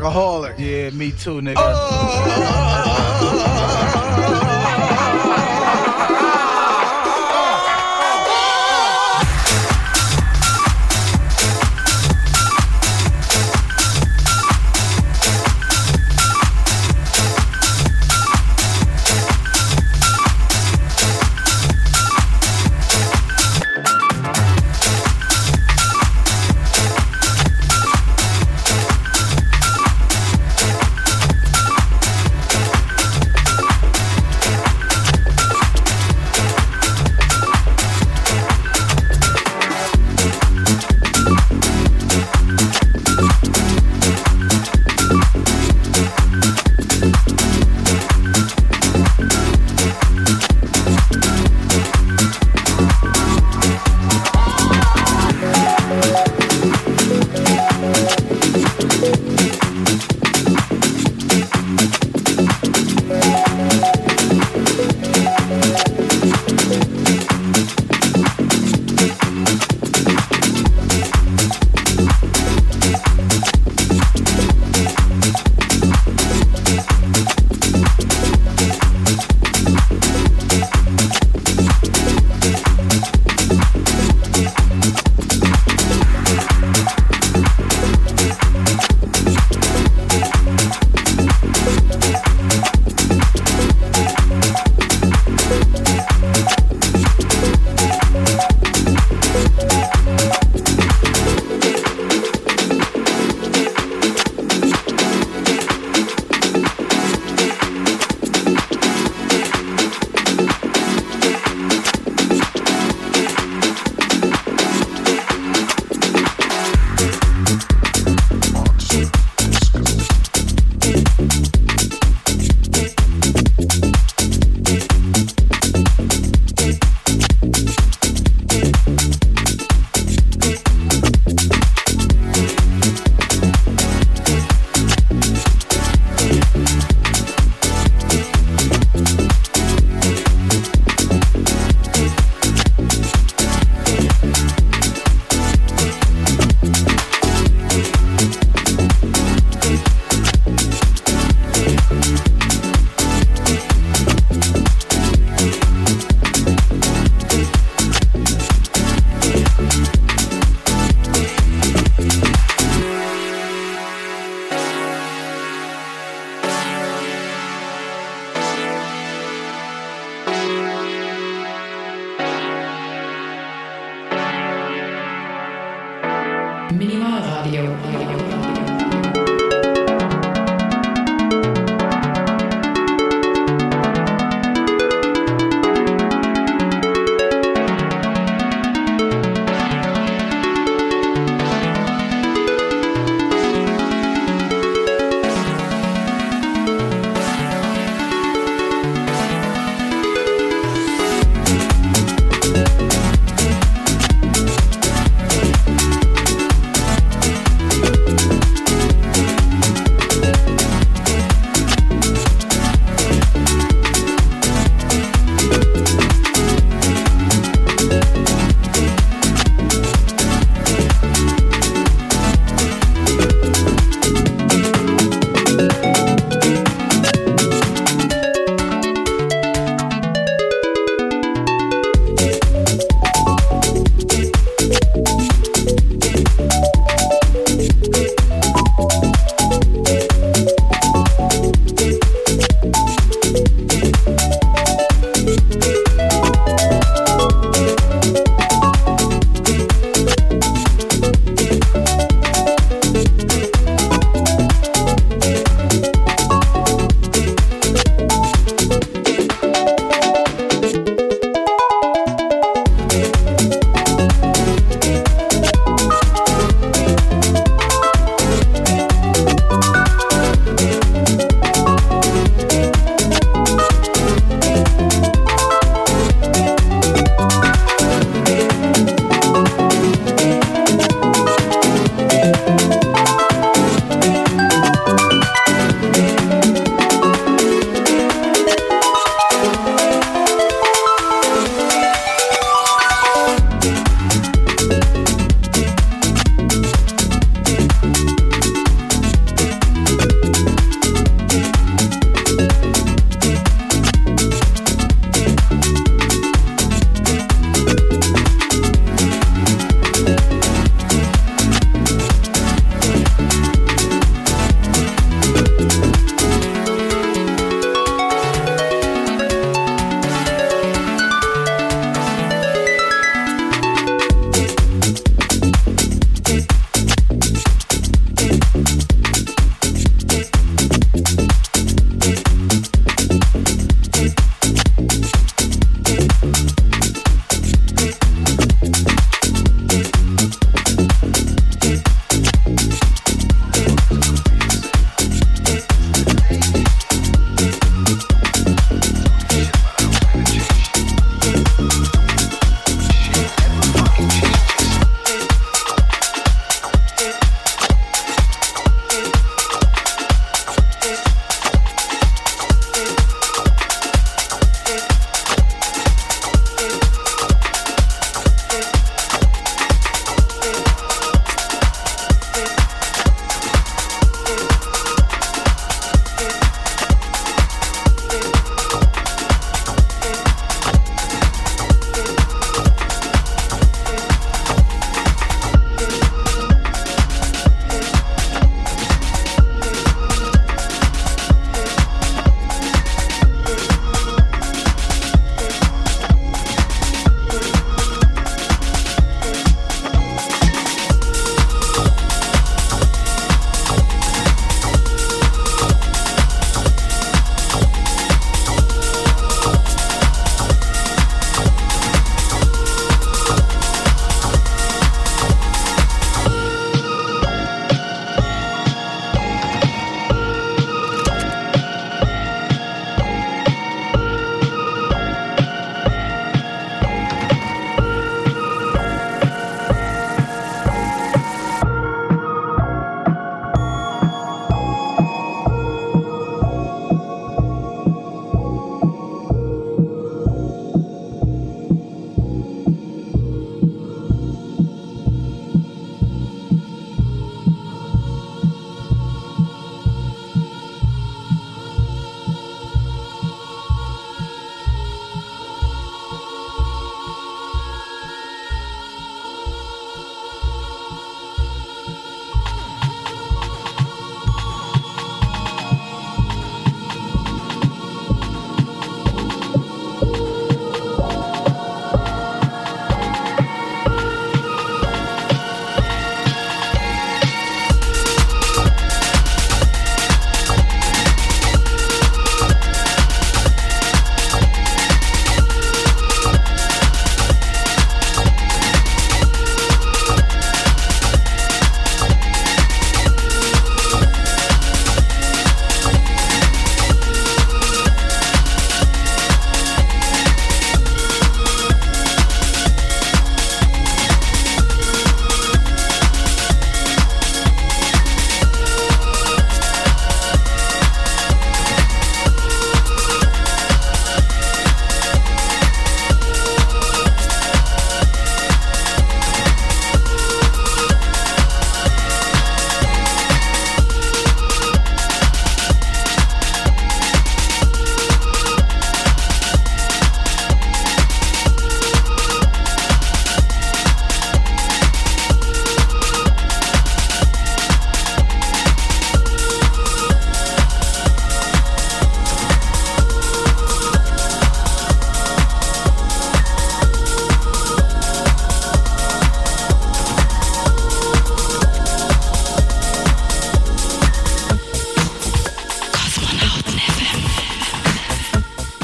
workaholic. Yeah, me too, nigga. Oh.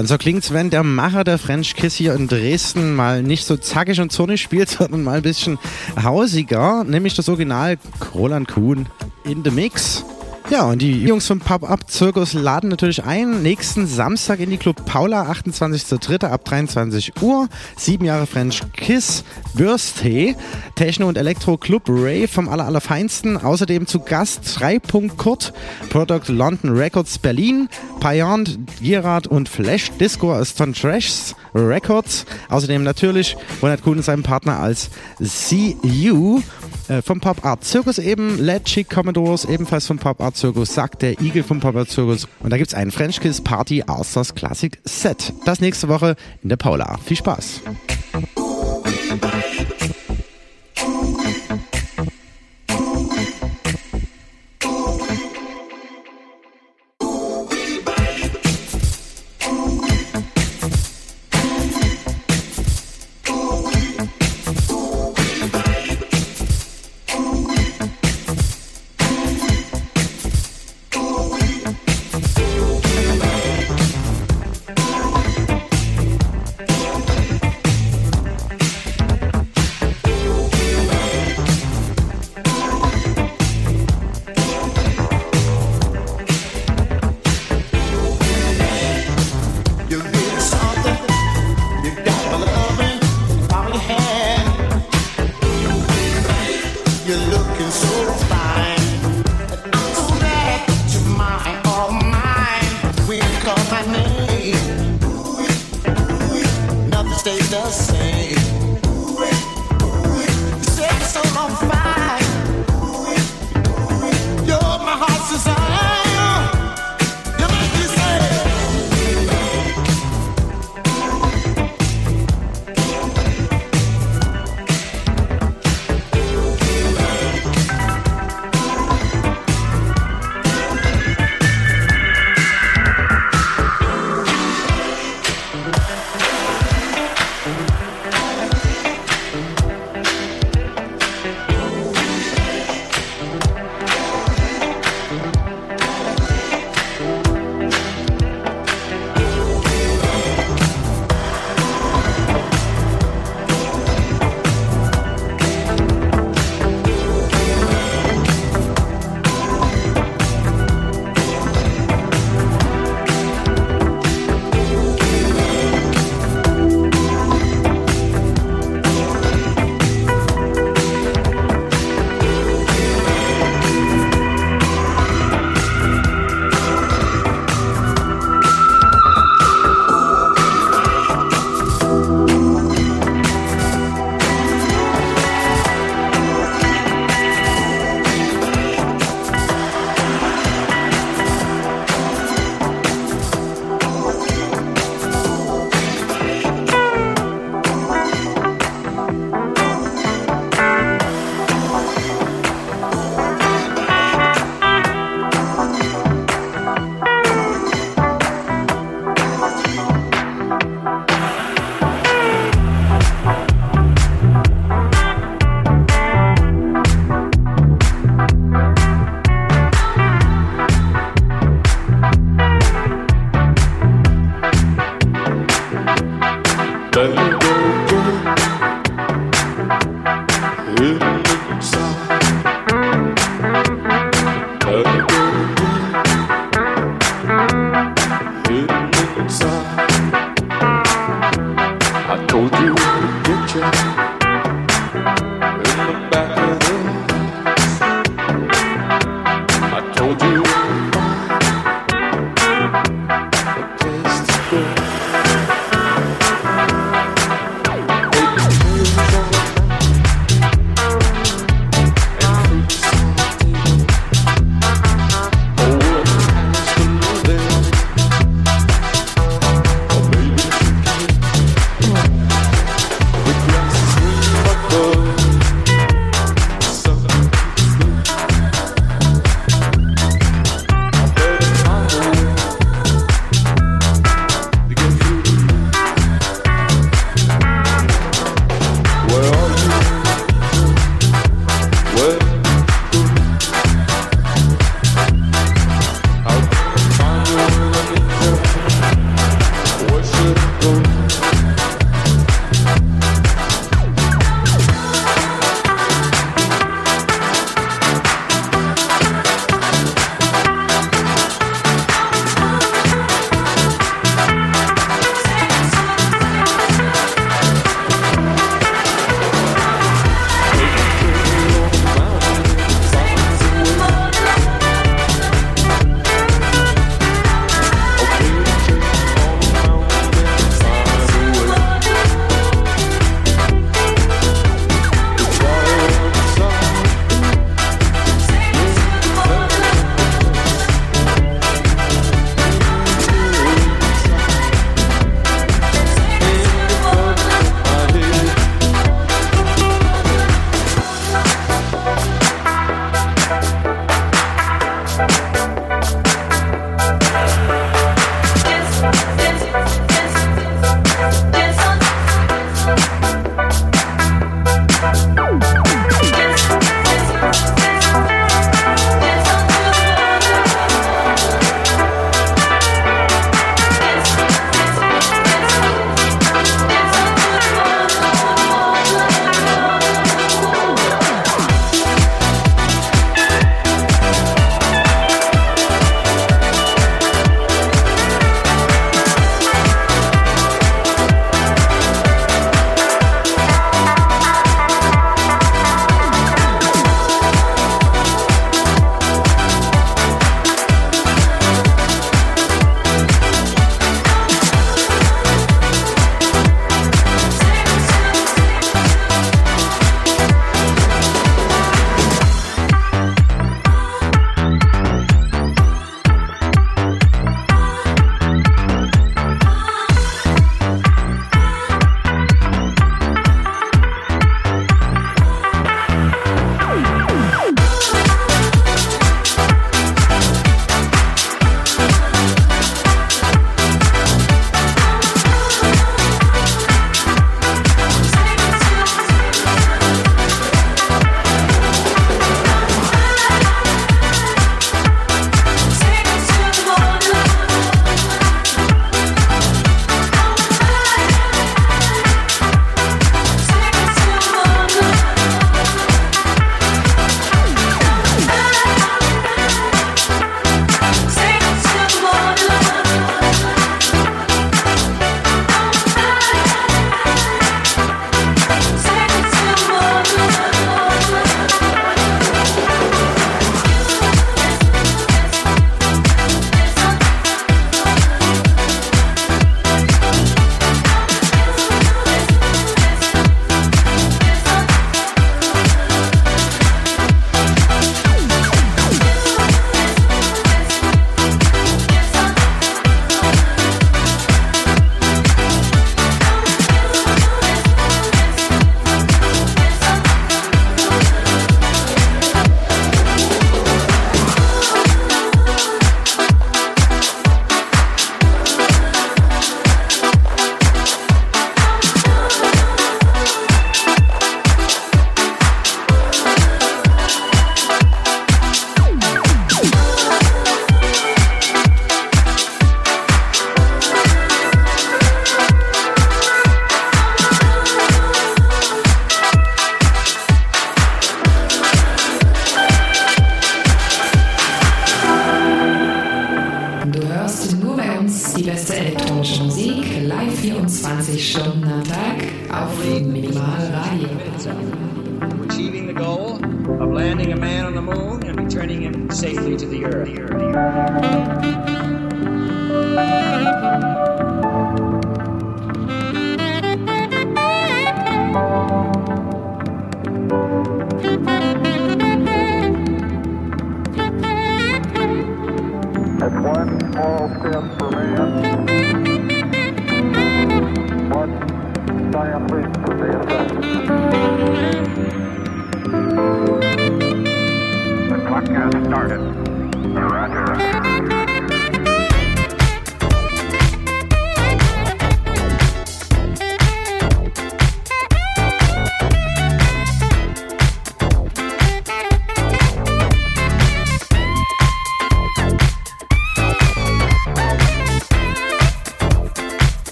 Ja, und so klingt's, wenn der Macher der French Kiss hier in Dresden mal nicht so zackig und zornig spielt, sondern mal ein bisschen hausiger, nämlich das Original Roland Kuhn in the Mix. Ja, und die Jungs vom Pop-Up-Zirkus laden natürlich ein. Nächsten Samstag in die Club Paula, 28.03. ab 23 Uhr. Sieben Jahre French Kiss, Birthday, Techno und Elektro Club Ray vom aller, allerfeinsten. Außerdem zu Gast 3. Kurt, Product London Records Berlin, Beyond, Gerard und Flash Disco aus Ton Trashs Records. Außerdem natürlich Ronald Kuhn und seinem Partner als CU äh, vom Pop Art Zirkus eben, Led Chic Commodores ebenfalls vom Pop Art Zirkus, sagt der Igel vom Pop Art Zirkus und da gibt's ein French Kiss Party Asters Classic Set. Das nächste Woche in der Paula. Viel Spaß!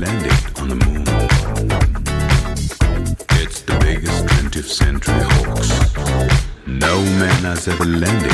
landed on the moon. It's the biggest 20th century hoax. No man has ever landed.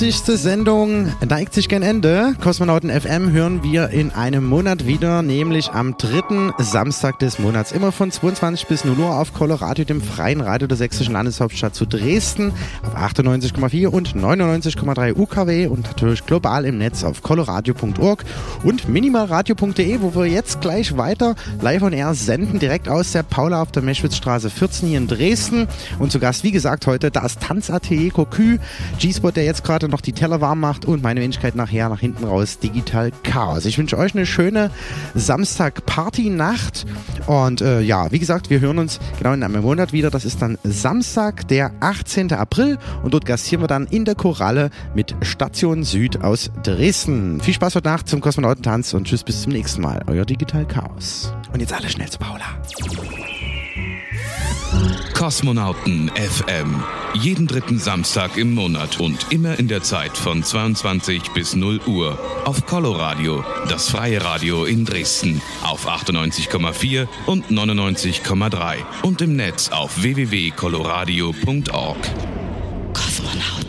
50. Sendung neigt sich gern Ende. Kosmonauten FM hören wir in einem Monat wieder, nämlich am dritten Samstag des Monats. Immer von 22 bis 0 Uhr auf Colorado, dem freien Radio der sächsischen Landeshauptstadt zu Dresden auf 98,4 und 99,3 UKW und natürlich global im Netz auf coloradio.org und minimalradio.de, wo wir jetzt gleich weiter live on air senden, direkt aus der Paula auf der Meschwitzstraße 14 hier in Dresden. Und zu Gast, wie gesagt, heute das Tanzatelier Cocu, G-Spot, der jetzt gerade noch die Teller warm macht und meine Wenigkeit nachher nach hinten raus, Digital Chaos. Ich wünsche euch eine schöne Samstag-Party-Nacht und äh, ja, wie gesagt, wir hören uns genau in einem Monat wieder. Das ist dann Samstag, der 18. April und dort gastieren wir dann in der Koralle mit Station Süd aus Dresden. Viel Spaß heute Nacht zum Kosmonaut Kosmonautentanz und tschüss bis zum nächsten Mal. Euer Digital Chaos. Und jetzt alle schnell zu Paula. Kosmonauten FM. Jeden dritten Samstag im Monat und immer in der Zeit von 22 bis 0 Uhr. Auf Coloradio, das freie Radio in Dresden. Auf 98,4 und 99,3. Und im Netz auf www.coloradio.org. Kosmonauten.